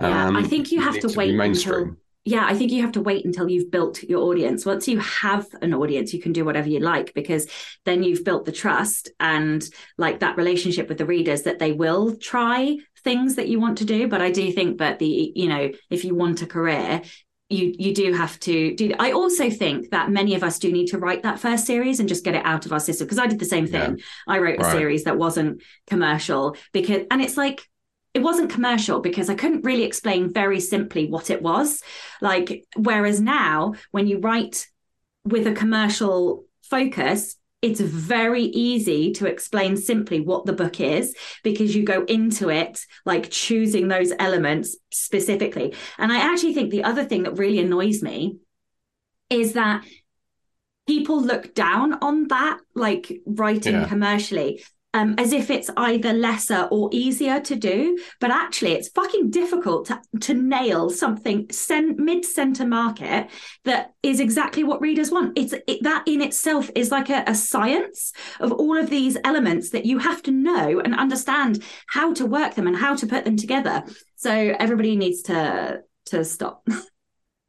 Yeah, um, I think you have to, to wait mainstream. Until yeah, I think you have to wait until you've built your audience. Once you have an audience, you can do whatever you like because then you've built the trust and like that relationship with the readers that they will try things that you want to do. But I do think that the, you know, if you want a career, you you do have to do i also think that many of us do need to write that first series and just get it out of our system because i did the same thing yeah. i wrote a series that wasn't commercial because and it's like it wasn't commercial because I couldn't really explain very simply what it was. Like, whereas now, when you write with a commercial focus, it's very easy to explain simply what the book is because you go into it like choosing those elements specifically. And I actually think the other thing that really annoys me is that people look down on that, like writing yeah. commercially um, as if it's either lesser or easier to do, but actually it's fucking difficult to, to nail something cent- mid-center market that is exactly what readers want. It's it, that in itself is like a, a science of all of these elements that you have to know and understand how to work them and how to put them together. So everybody needs to to stop. [LAUGHS]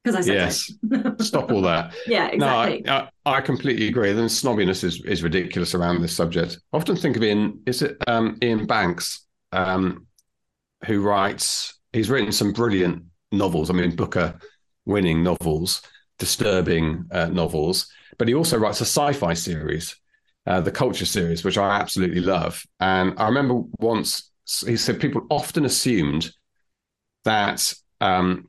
because I said yes, stop all that. [LAUGHS] Yeah, exactly. No, I, I, I, completely agree. The snobbiness is, is ridiculous around this subject. I often think of Iain, is it um, Iain Banks, um, who writes, he's written some brilliant novels. I mean, Booker winning novels, disturbing uh, novels, but he also writes a sci fi series, uh, the Culture series, which I absolutely love. And I remember once he said people often assumed that um,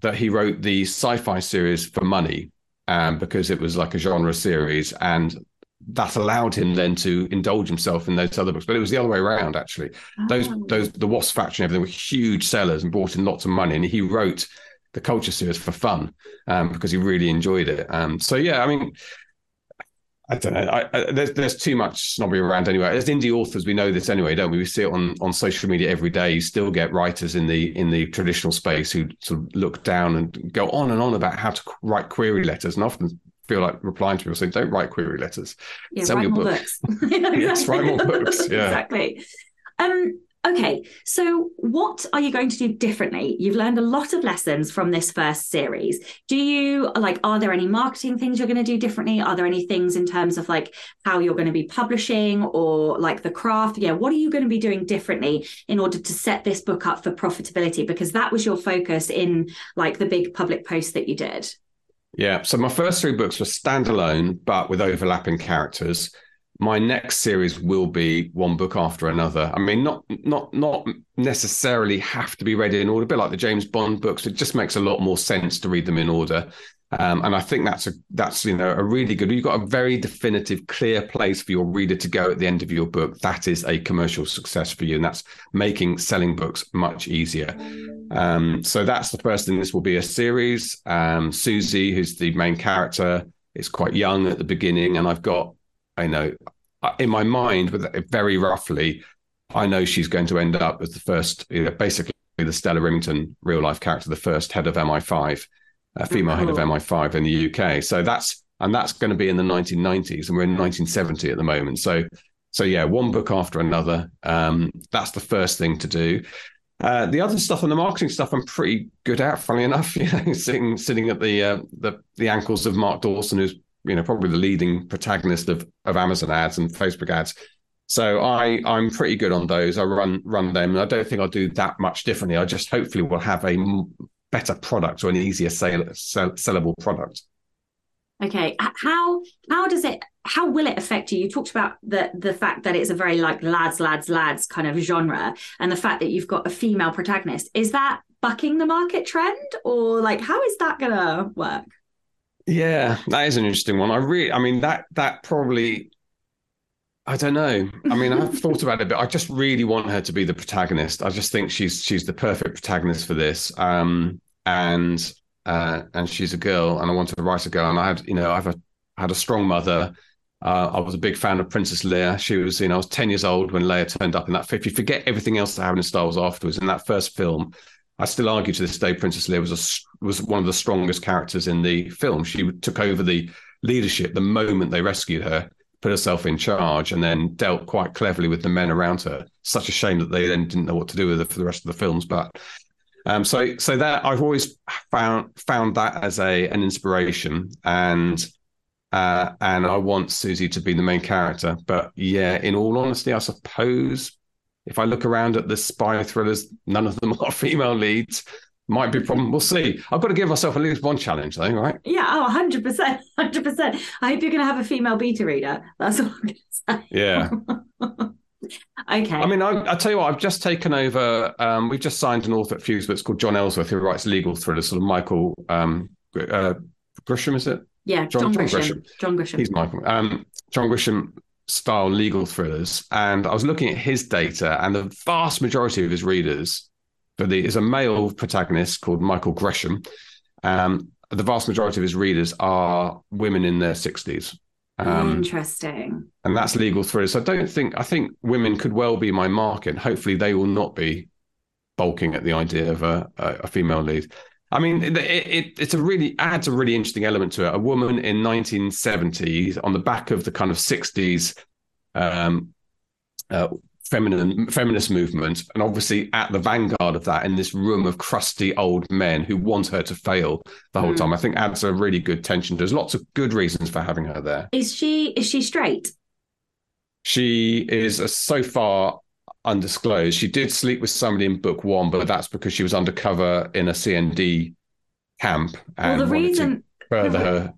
that he wrote the sci-fi series for money um, because it was like a genre series, and that allowed him then to indulge himself in those other books. But it was the other way around, actually. Oh. Those those the Wasp Factory and everything were huge sellers and brought in lots of money, and he wrote the culture series for fun um, because he really enjoyed it. Um, so yeah, I mean, I don't know. I, I, there's there's too much snobbery around anyway. As indie authors, we know this anyway, don't we? We see it on, on social media every day. You still get writers in the in the traditional space who sort of look down and go on and on about how to write query letters, and often feel like replying to people saying, "Don't write query letters. Yeah, Sell write more book. books. [LAUGHS] [LAUGHS] yes, write more books. [LAUGHS] Yeah, exactly. Um, Okay, so what are you going to do differently? You've learned a lot of lessons from this first series. Do you like, are there any marketing things you're going to do differently? Are there any things in terms of like how you're going to be publishing or like the craft? Yeah, what are you going to be doing differently in order to set this book up for profitability? Because that was your focus in like the big public post that you did. Yeah, so my first three books were standalone, but with overlapping characters my next series will be one book after another. I mean, not not not necessarily have to be read in order, a bit like the James Bond books. It just makes a lot more sense to read them in order. Um, and I think that's a that's you know a really good. You've got a very definitive, clear place for your reader to go at the end of your book. That is a commercial success for you, and that's making selling books much easier. Um, so that's the first thing. This will be a series. Um, Susie, who's the main character, is quite young at the beginning, and I've got I know in my mind, but very roughly, I know she's going to end up as the first, you know, basically the Stella Rimington real life character, the first head of MI5, a female head of MI5 in the UK. So that's and that's going to be in the 1990s, and we're in 1970 at the moment. So, so yeah, one book after another. Um, that's the first thing to do. Uh, the other stuff and the marketing stuff, I'm pretty good at. Funny enough, [LAUGHS] you know, sitting sitting at the uh, the the ankles of Mark Dawson, who's you know probably the leading protagonist of of Amazon ads and Facebook ads. So I I'm pretty good on those. I run run them, and I don't think I'll do that much differently. I just hopefully will have a better product or an easier sale, sell, sellable product. Okay, how how does it how will it affect you? You talked about the the fact that it's a very like lads lads lads kind of genre, and the fact that you've got a female protagonist. Is that bucking the market trend, or like how is that gonna work? Yeah, that is an interesting one. I really, I mean, that that probably, I don't know. I mean, I've [LAUGHS] thought about it, but I just really want her to be the protagonist. I just think she's she's the perfect protagonist for this. Um, and uh, and she's a girl, and I wanted to write a girl, and I had, you know, I've a, had a strong mother. Uh, I was a big fan of Princess Leia. She was, you know, I was 10 years old when Leia turned up in that. If you forget everything else that happened in Star Wars afterwards, in that first film, I still argue to this day Princess Leia was a, was one of the strongest characters in the film. She took over the leadership the moment they rescued her, put herself in charge, and then dealt quite cleverly with the men around her. Such a shame that they then didn't know what to do with her for the rest of the films. But um, so so that I've always found found that as a an inspiration, and uh, and I want Susie to be the main character. But yeah, in all honesty, I suppose if I look around at the spy thrillers, none of them [LAUGHS] are female leads. Might be a problem. We'll see. I've got to give myself at least one challenge, though, right? Yeah, oh, 100%. 100%. [LAUGHS] I hope you're going to have a female beta reader. That's all I'm going to say. Yeah. [LAUGHS] okay. I mean, I, I tell you what, I've just taken over. Um, we've just signed an author at Fuse, but it's called John Ellsworth, who writes legal thrillers, sort of Michael um, uh, Grisham, is it? Yeah, John, John, Grisham. John Grisham. John Grisham. He's Michael. Um, John Grisham style legal thrillers. And I was looking at his data, and the vast majority of his readers for the is a male protagonist called Michael Gresham. Um, the vast majority of his readers are women in their 60s. Um, Interesting. And that's legal thrillers. So I don't think I think women could well be my market. Hopefully, they will not be bulking at the idea of a, a female lead. I mean, it, it, it's a really adds a really interesting element to it. A woman in 1970s on the back of the kind of 60s um, uh, feminine feminist movement, and obviously at the vanguard of that in this room of crusty old men who want her to fail the whole mm. time. I think adds a really good tension. There's lots of good reasons for having her there. Is she is she straight? She is uh, so far undisclosed. She did sleep with somebody in book one, but that's because she was undercover in a CND camp and well, the reason further the, her.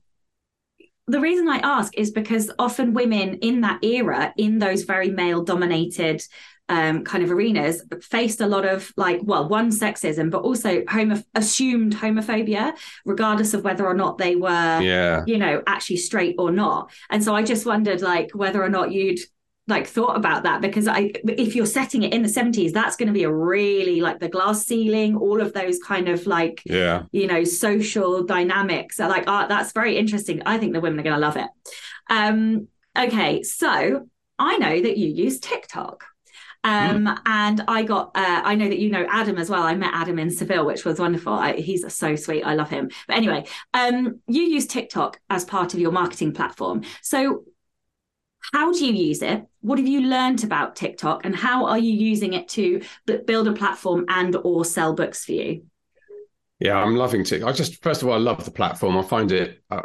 The reason I ask is because often women in that era, in those very male dominated um, kind of arenas faced a lot of like well one sexism but also homo- assumed homophobia regardless of whether or not they were yeah you know actually straight or not and so i just wondered like whether or not you'd like thought about that because I if you're setting it in the 70s that's going to be a really like the glass ceiling all of those kind of like yeah you know social dynamics are like oh that's very interesting I think the women are going to love it um okay so I know that you use TikTok um, mm. and I got, uh, I know that you know Adam as well. I met Adam in Seville, which was wonderful. I, he's so sweet. I love him. But anyway, um, you use TikTok as part of your marketing platform. So how do you use it? What have you learned about tiktok and how are you using it to build a platform and or sell books for you? Yeah i'm loving tiktok. I just first of all i love the platform. I find it uh,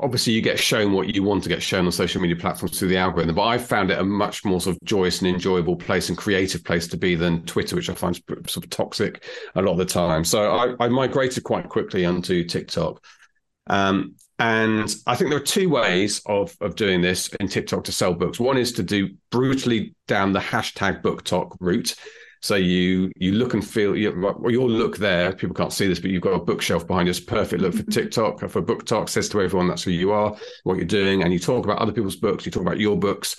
obviously you get shown what you want to get shown on social media platforms through the algorithm but i found it a much more sort of joyous and enjoyable place and creative place to be than twitter which i find sort of toxic a lot of the time. So i, I migrated quite quickly onto tiktok. Um, and I think there are two ways of, of doing this in TikTok to sell books. One is to do brutally down the hashtag BookTok route. So you you look and feel you, well, your look there. People can't see this, but you've got a bookshelf behind you. It's perfect look for mm-hmm. TikTok for BookTok. Says to everyone that's who you are, what you're doing, and you talk about other people's books. You talk about your books,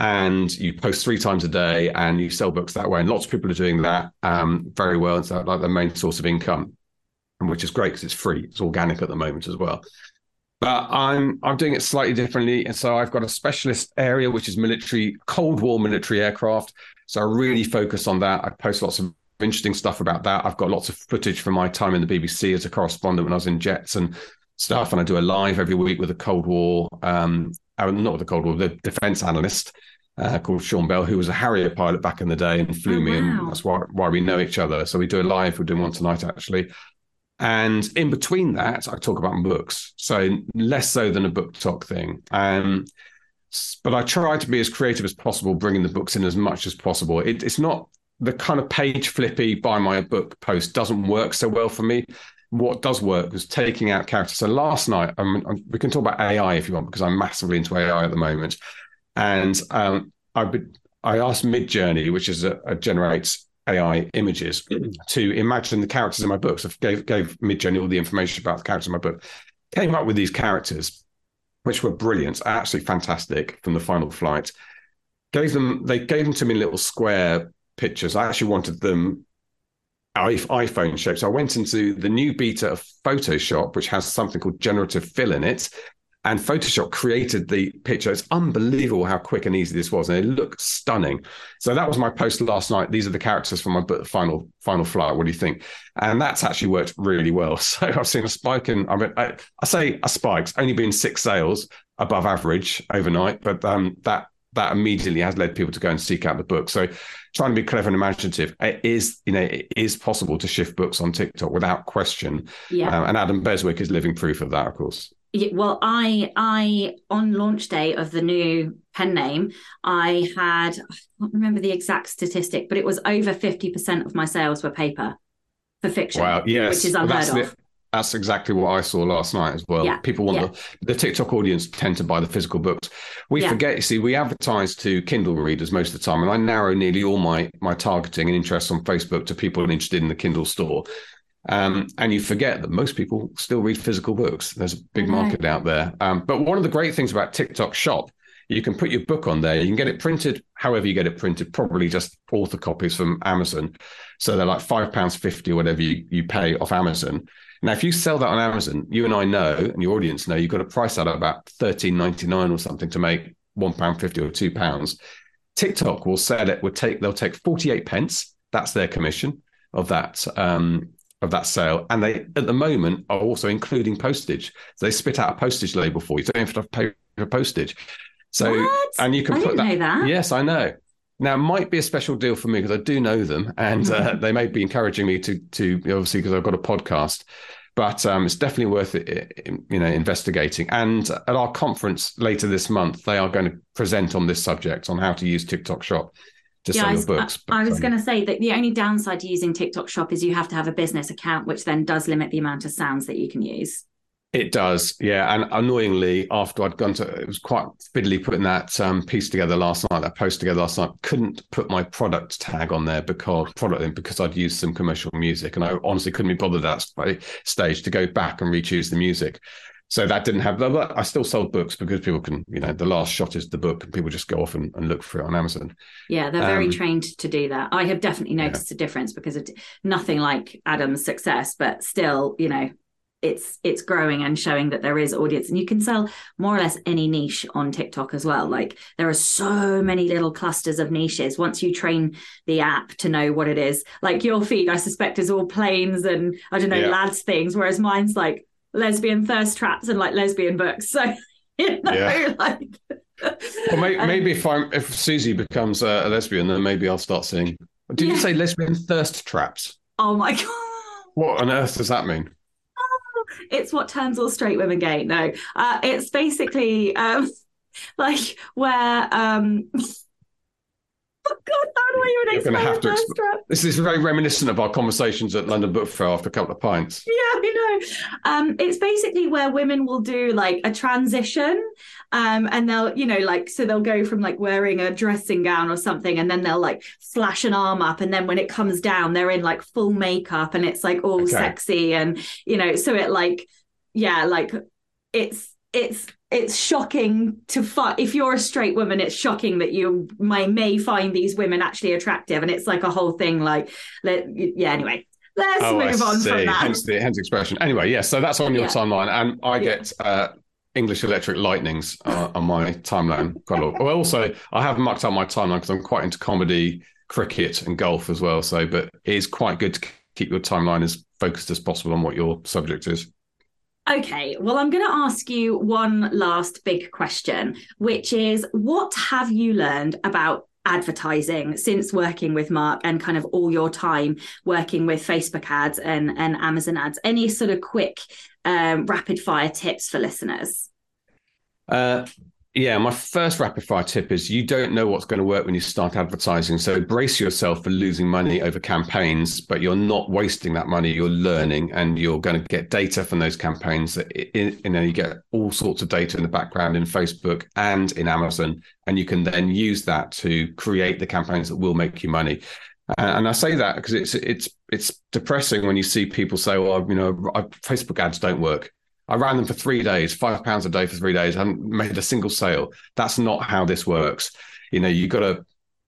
and you post three times a day, and you sell books that way. And lots of people are doing that um, very well. It's like their main source of income, which is great because it's free. It's organic at the moment as well but I'm I'm doing it slightly differently. And so I've got a specialist area which is military, Cold War military aircraft. So I really focus on that. I post lots of interesting stuff about that. I've got lots of footage from my time in the BBC as a correspondent when I was in jets and stuff. And I do a live every week with a Cold War, um, uh, not with the Cold War, the defense analyst uh, called Sean Bell, who was a Harrier pilot back in the day and flew oh, me, wow. and that's why why we know each other. So we do a live. We're doing one tonight actually. And in between that, I talk about books. So less so than a BookTok thing. Um, but I try to be as creative as possible, bringing the books in as much as possible. It, it's not the kind of page flippy buy my book post doesn't work so well for me. What does work is taking out characters. So last night, we can talk about AI if you want, because I'm massively into AI at the moment. And um, I, I asked Midjourney, which is a, a generates AI images [CLEARS THROAT] to imagine the characters in my books. I gave gave Midjourney all the information about the characters in my book. Came up with these characters, which were brilliant, absolutely fantastic from the final flight. Gave them they gave them to me in little square pictures. I actually wanted them iPhone shape. So I went into the new beta of Photoshop, which has something called generative fill in it and Photoshop created the picture. It's unbelievable how quick and easy this was, and it looks stunning. So that was my post last night. These are the characters from my book, final final flight. What do you think? And that's actually worked really well. [LAUGHS] So I've seen a spike in. I mean, I, I say a spike. It's only been six sales above average overnight, but um, that that immediately has led people to go and seek out the book. So trying to be clever and imaginative, it is you know it is possible to shift books on TikTok without question. Yeah. Um, and Adam Beswick is living proof of that, of course well i i on launch day of the new pen name i had i can't remember the exact statistic but it was over 50% of my sales were paper for fiction wow yes which is unheard well, of that's exactly what I saw last night as well. Yeah, People want yeah. the, the TikTok audience tend to buy the physical books. We yeah. forget, you see, we advertise to Kindle readers most of the time, and I narrow nearly all my my targeting and interests on Facebook to people interested in the Kindle store. Um, and you forget that most people still read physical books. There's a big market out there. Um, but one of the great things about TikTok Shop You can put your book on there. You can get it printed however you get it printed, probably just author copies from Amazon. So they're like five pounds fifty or whatever you, you pay off Amazon. Now, if you sell that on Amazon, you and I know, and your audience know, you've got to price that at about thirteen ninety nine or something to make one pound fifty or two pounds. TikTok will sell it. Would take they'll take forty eight pence. That's their commission of that um, of that sale. And they, at the moment, are also including postage. So they spit out a postage label for you. So you don't have to pay for postage. So, what? and you can I put that, know that. Yes, I know. Now, it might be a special deal for me because I do know them, and uh, they may be encouraging me to, to obviously because I've got a podcast. But um, it's definitely worth it, you know, investigating. And at our conference later this month, they are going to present on this subject on how to use TikTok Shop Yeah, sell I was, books. I, I was going to say that the only downside to using TikTok Shop is you have to have a business account, which then does limit the amount of sounds that you can use. It does, yeah. And annoyingly, after I'd gone to, it was quite fiddly putting that um, piece together last night, that post together last night. Couldn't put my product tag on there because product because I'd used some commercial music, and I honestly couldn't be bothered at that stage to go back and re-choose the music. So that didn't have. But I still sold books because people can, you know, the last shot is the book, and people just go off and, and look for it on Amazon. Yeah, they're very Um, trained to do that. I have definitely noticed a difference because of nothing like Adam's success, but still, you know, it's it's growing and showing that there is audience, and you can sell more or less any niche on TikTok as well. Like there are so many little clusters of niches. Once you train the app to know what it is, like your feed, I suspect is all planes and I don't know Yeah. lads things, whereas mine's like lesbian thirst traps and like lesbian books. So [LAUGHS] you know, Yeah. like. Well, may, [LAUGHS] Um, maybe if I'm if Susie becomes a, a lesbian, then maybe I'll start seeing. Did you say lesbian thirst traps? Oh my god. What on earth does that mean? it's what turns all straight women gay. No, uh, it's basically um, [LAUGHS] like where. Um, oh God, how do I even You're explain have to exp- This is very reminiscent of our conversations at London Book Fair after a couple of pints. [LAUGHS] Yeah, I know. Um, it's basically where women will do like a transition. Um, and they'll, you know, like, so they'll go from like wearing a dressing gown or something, and then they'll like flash an arm up. And then when it comes down, they're in like full makeup and it's like all Okay. sexy. And, you know, so it like, yeah, like it's, it's, it's shocking to find if you're a straight woman it's shocking that you may may find these women actually attractive and it's like a whole thing like let, yeah anyway let's Oh, I move on see. from that Hence the hence expression. Anyway, yes. so that's on your Yeah. timeline, and I Yeah. get uh, English Electric Lightnings uh, on my timeline quite a lot. Well, also I have mucked up my timeline because I'm quite into comedy, cricket, and golf as well. So, but it is quite good to keep your timeline as focused as possible on what your subject is. Okay, well, I'm going to ask you one last big question, which is what have you learned about advertising since working with Mark and kind of all your time working with Facebook ads and, and Amazon ads? Any sort of quick, um, rapid fire tips for listeners? Uh, yeah, my first rapid fire tip is you don't know what's going to work when you start advertising. So brace yourself for losing money over campaigns, but you're not wasting that money. You're learning and you're going to get data from those campaigns. You know, you get all sorts of data in the background in Facebook and in Amazon, and you can then use that to create the campaigns that will make you money. And I say that because it's it's it's depressing when you see people say, "Well, you know, Facebook ads don't work." I ran them for three days, five pounds a day for three days. Haven't made a single sale. That's not how this works. You know, you got to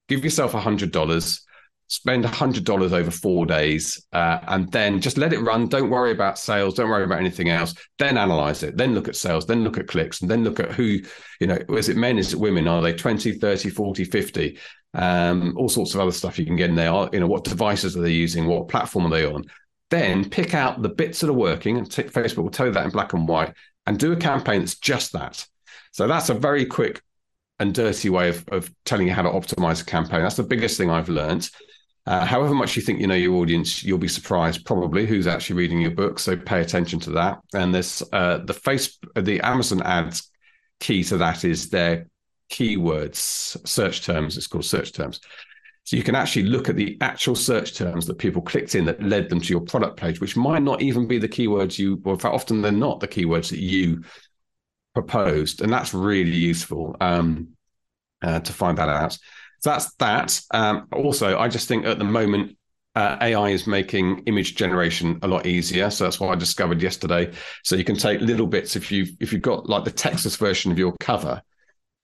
give yourself a hundred dollars, spend a hundred dollars over four days, uh, and then just let it run. Don't worry about sales. Don't worry about anything else. Then analyze it. Then look at sales. Then look at clicks. And then look at who, you know, is it men? Is it women? Are they 20, 30, 40, 50? Um, all sorts of other stuff you can get in there. You know, what devices are they using? What platform are they on? Then pick out the bits that are working and t- facebook will tell you that in black and white and do a campaign that's just that. So that's a very quick and dirty way of, of telling you how to optimize a campaign. That's the biggest thing i've learned uh, however much you think you know your audience you'll be surprised probably who's actually reading your book so pay attention to that. And this, uh, the face the amazon ads key to that is their keywords search terms it's called search terms so you can actually look at the actual search terms that people clicked in that led them to your product page, which might not even be the keywords you, or in fact, often they're not the keywords that you proposed. And that's really useful um, uh, to find that out. So that's that. Um, also, I just think at the moment, uh, AI is making image generation a lot easier. So that's what I discovered yesterday. So you can take little bits if you if you've got like the Texas version of your cover,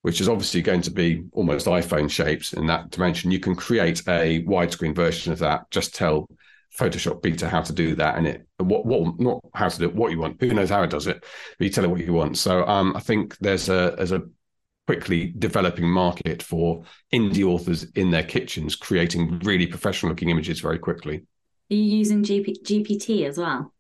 which is obviously going to be almost iPhone shaped in that dimension. You can create a widescreen version of that. Just tell Photoshop Beta how to do that, and it what what not how to do it, what you want. Who knows how it does it? But you tell it what you want. So um, I think there's a there's a quickly developing market for indie authors in their kitchens creating really professional looking images very quickly. Are you using GP- GPT as well?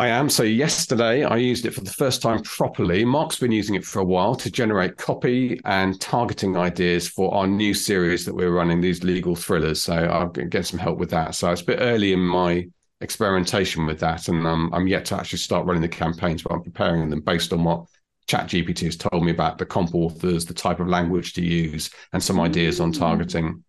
I am. So yesterday I used it for the first time properly. Mark's been using it for a while to generate copy and targeting ideas for our new series that we're running, these legal thrillers. So I'll get some help with that. So it's a bit early in my experimentation with that, and um, I'm yet to actually start running the campaigns, but I'm preparing them based on what ChatGPT has told me about the comp authors, the type of language to use, and some ideas on mm. targeting.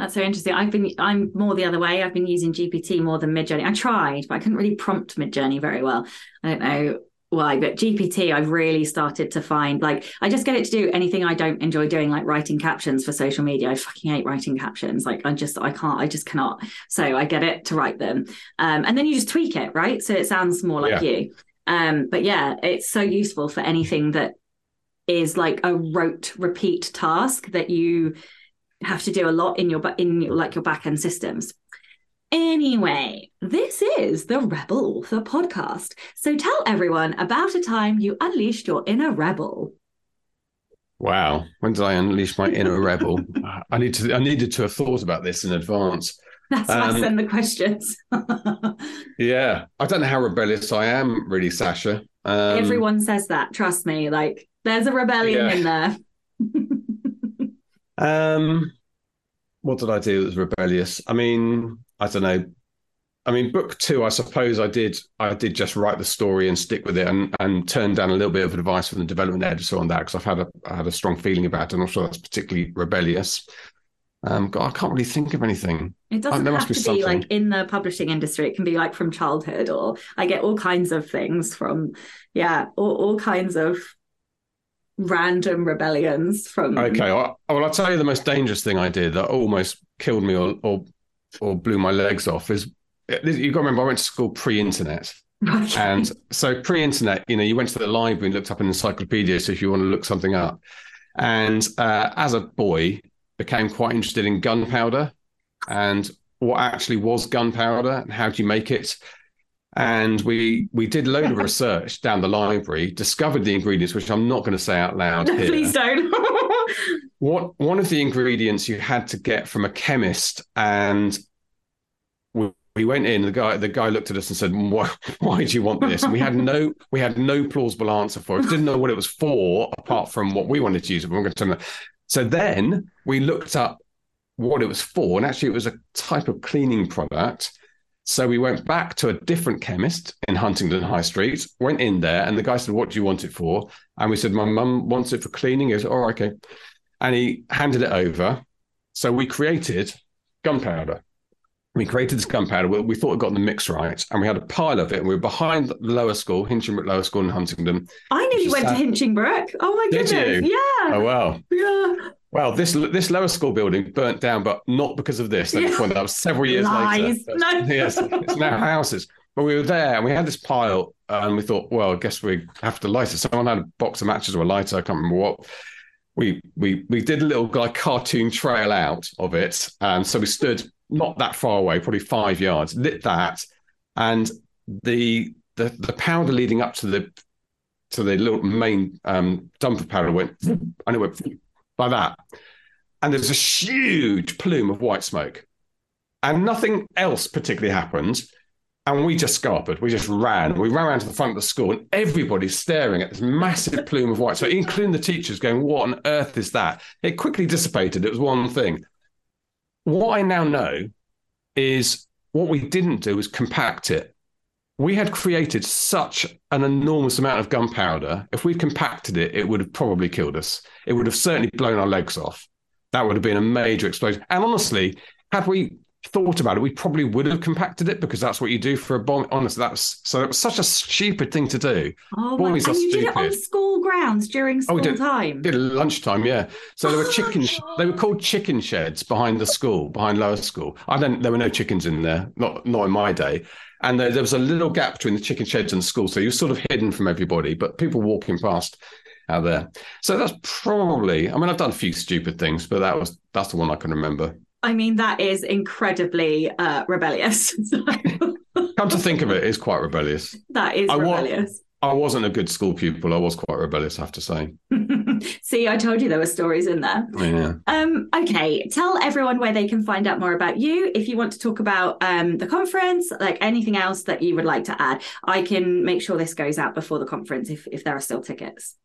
That's so interesting. I've been I'm more the other way. I've been using GPT more than Midjourney. I tried, but I couldn't really prompt Midjourney very well. I don't know why, but GPT I've really started to find like I just get it to do anything I don't enjoy doing, like writing captions for social media. I fucking hate writing captions. Like I just I can't, I just cannot. So I get it to write them. Um, and then you just tweak it, right? So it sounds more like yeah. you. Um, but yeah, it's so useful for anything that is like a rote repeat task that you have to do a lot in your in your, like your back end systems. Anyway, this is the Rebel Author podcast. So tell everyone about a time you unleashed your inner rebel. Wow, when did I unleash my inner rebel? [LAUGHS] I need to. I needed to have thought about this in advance. That's why um, I send the questions. [LAUGHS] yeah, I don't know how rebellious I am, really, Sacha. Um, Everyone says that. Trust me. Like, there's a rebellion yeah. in there. [LAUGHS] Um, what did I do that was rebellious? I mean, I don't know. I mean, book two, I suppose I did. I did just write the story and stick with it, and and turn down a little bit of advice from the development editor on that because I've had a I had a strong feeling about it. I'm not sure that's particularly rebellious. Um, God, I can't really think of anything. It doesn't have to be, be like in the publishing industry. It can be like from childhood, or I get all kinds of things from, yeah, all, all kinds of random rebellions from. Okay, well, I'll tell you the most dangerous thing I did that almost killed me or or, or blew my legs off is you got to remember I went to school pre-internet. And so pre-internet, you know, you went to the library and looked up an encyclopedia. So if you want to look something up, and uh, as a boy, became quite interested in gunpowder and what actually was gunpowder and how do you make it and we we did a load of [LAUGHS] research down the library, discovered the ingredients, which I'm not going to say out loud. No, please don't. [LAUGHS] what one of the ingredients you had to get from a chemist, and we, we went in. The guy the guy looked at us and said, "Why, why do you want this?" And we had no we had no plausible answer for it. Didn't know what it was for, apart from what we wanted to use it. We're going to So then we looked up what it was for, and actually it was a type of cleaning product so we went back to a different chemist in Huntingdon High Street, went in there, and the guy said, What do you want it for? And we said, My mum wants it for cleaning. He said, Oh, okay. And he handed it over. So we created gunpowder. We created this gunpowder. We, we thought we got the mix right, and we had a pile of it. And we were behind the lower school, Hinchinbrook Lower School in Huntingdon. I nearly went to Hinchinbrook. Oh my goodness! You? Yeah. Oh wow. Yeah. Well, this this lower school building burnt down, but not because of this. Point that out [LAUGHS] several years Lies. later. No. [LAUGHS] yes, it's now houses. But we were there and we had this pile, and we thought, well, I guess we have to light it. Someone had a box of matches or a lighter. I can't remember what. We we we did a little like cartoon trail out of it, and so we stood not that far away, probably five yards, lit that, and the the the powder leading up to the to the little main um, dump of powder went, and it went like that. And there's a huge plume of white smoke. And nothing else particularly happened. And we just scarpered. We just ran. We ran around to the front of the school, and everybody's staring at this massive plume of white smoke, including the teachers going, What on earth is that? It quickly dissipated. It was one thing. What I now know is what we didn't do was compact it we had created such an enormous amount of gunpowder. If we'd compacted it, it would have probably killed us. It would have certainly blown our legs off. That would have been a major explosion. And honestly, had we thought about it, we probably would have compacted it because that's what you do for a bomb. Honestly, that's so it was such a stupid thing to do. Oh, Boys and you stupid. did it on school grounds during oh, school oh, did, time. Did lunchtime, yeah. So there were [LAUGHS] chickens. they were called chicken sheds behind the school, behind lower school. I don't. There were no chickens in there. Not not in my day and there, there, was a little gap between the chicken sheds and the school, so you were sort of hidden from everybody. But people walking past, out there. So that's probably. I mean, I've done a few stupid things, but that was that's the one I can remember. I mean, that is incredibly uh, rebellious. [LAUGHS] Come to think of it, it's quite rebellious. That is I rebellious. I wasn't a good school pupil. I was quite rebellious, I have to say. [LAUGHS] [LAUGHS] See, I told you there were stories in there. Yeah. Um, okay, tell everyone where they can find out more about you. If you want to talk about um, the conference, like anything else that you would like to add, I can make sure this goes out before the conference if, if there are still tickets.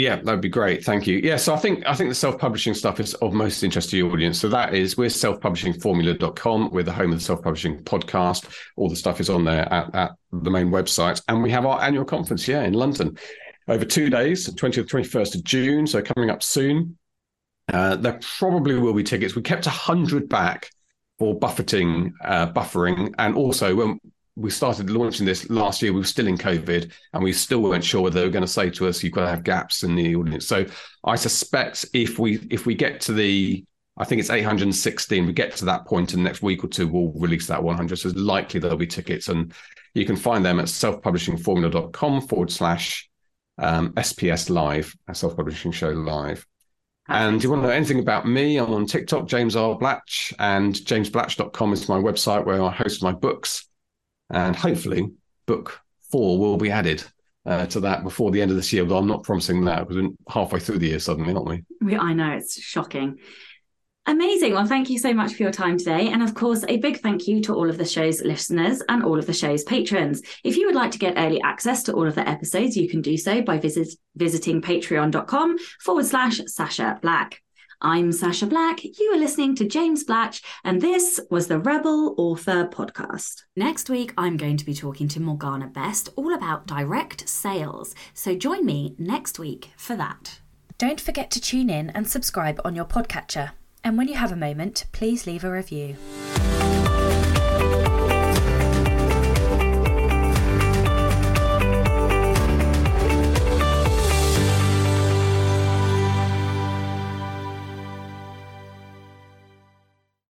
Yeah, that'd be great. Thank you. Yeah, so I think I think the self-publishing stuff is of most interest to your audience. So that is we're self-publishingformula.com. We're the home of the self-publishing podcast. All the stuff is on there at, at the main website. And we have our annual conference, yeah, in London over two days, 20th, 21st of June. So coming up soon. Uh, there probably will be tickets. We kept 100 back for buffeting, uh, buffering. And also when we started launching this last year. We were still in COVID, and we still weren't sure whether they were going to say to us, "You've got to have gaps in the audience." So I suspect if we if we get to the I think it's 816. We get to that point in the next week or two, we'll release that 100. So it's likely there'll be tickets, and you can find them at selfpublishingformula.com forward slash um, SPS live, a self publishing show live. And you want to know anything about me? I'm on TikTok, James R. Blatch, and jamesblatch.com is my website where I host my books. And hopefully, book four will be added uh, to that before the end of this year. But I'm not promising that because we're halfway through the year suddenly, aren't we? we I know it's shocking. Amazing. Well, thank you so much for your time today. And of course, a big thank you to all of the show's listeners and all of the show's patrons. If you would like to get early access to all of the episodes, you can do so by visit, visiting patreon.com forward slash Sacha Black. I'm Sacha Black. You are listening to James Blatch, and this was the Rebel Author Podcast. Next week, I'm going to be talking to Morgana Best all about direct sales. So join me next week for that. Don't forget to tune in and subscribe on your podcatcher. And when you have a moment, please leave a review.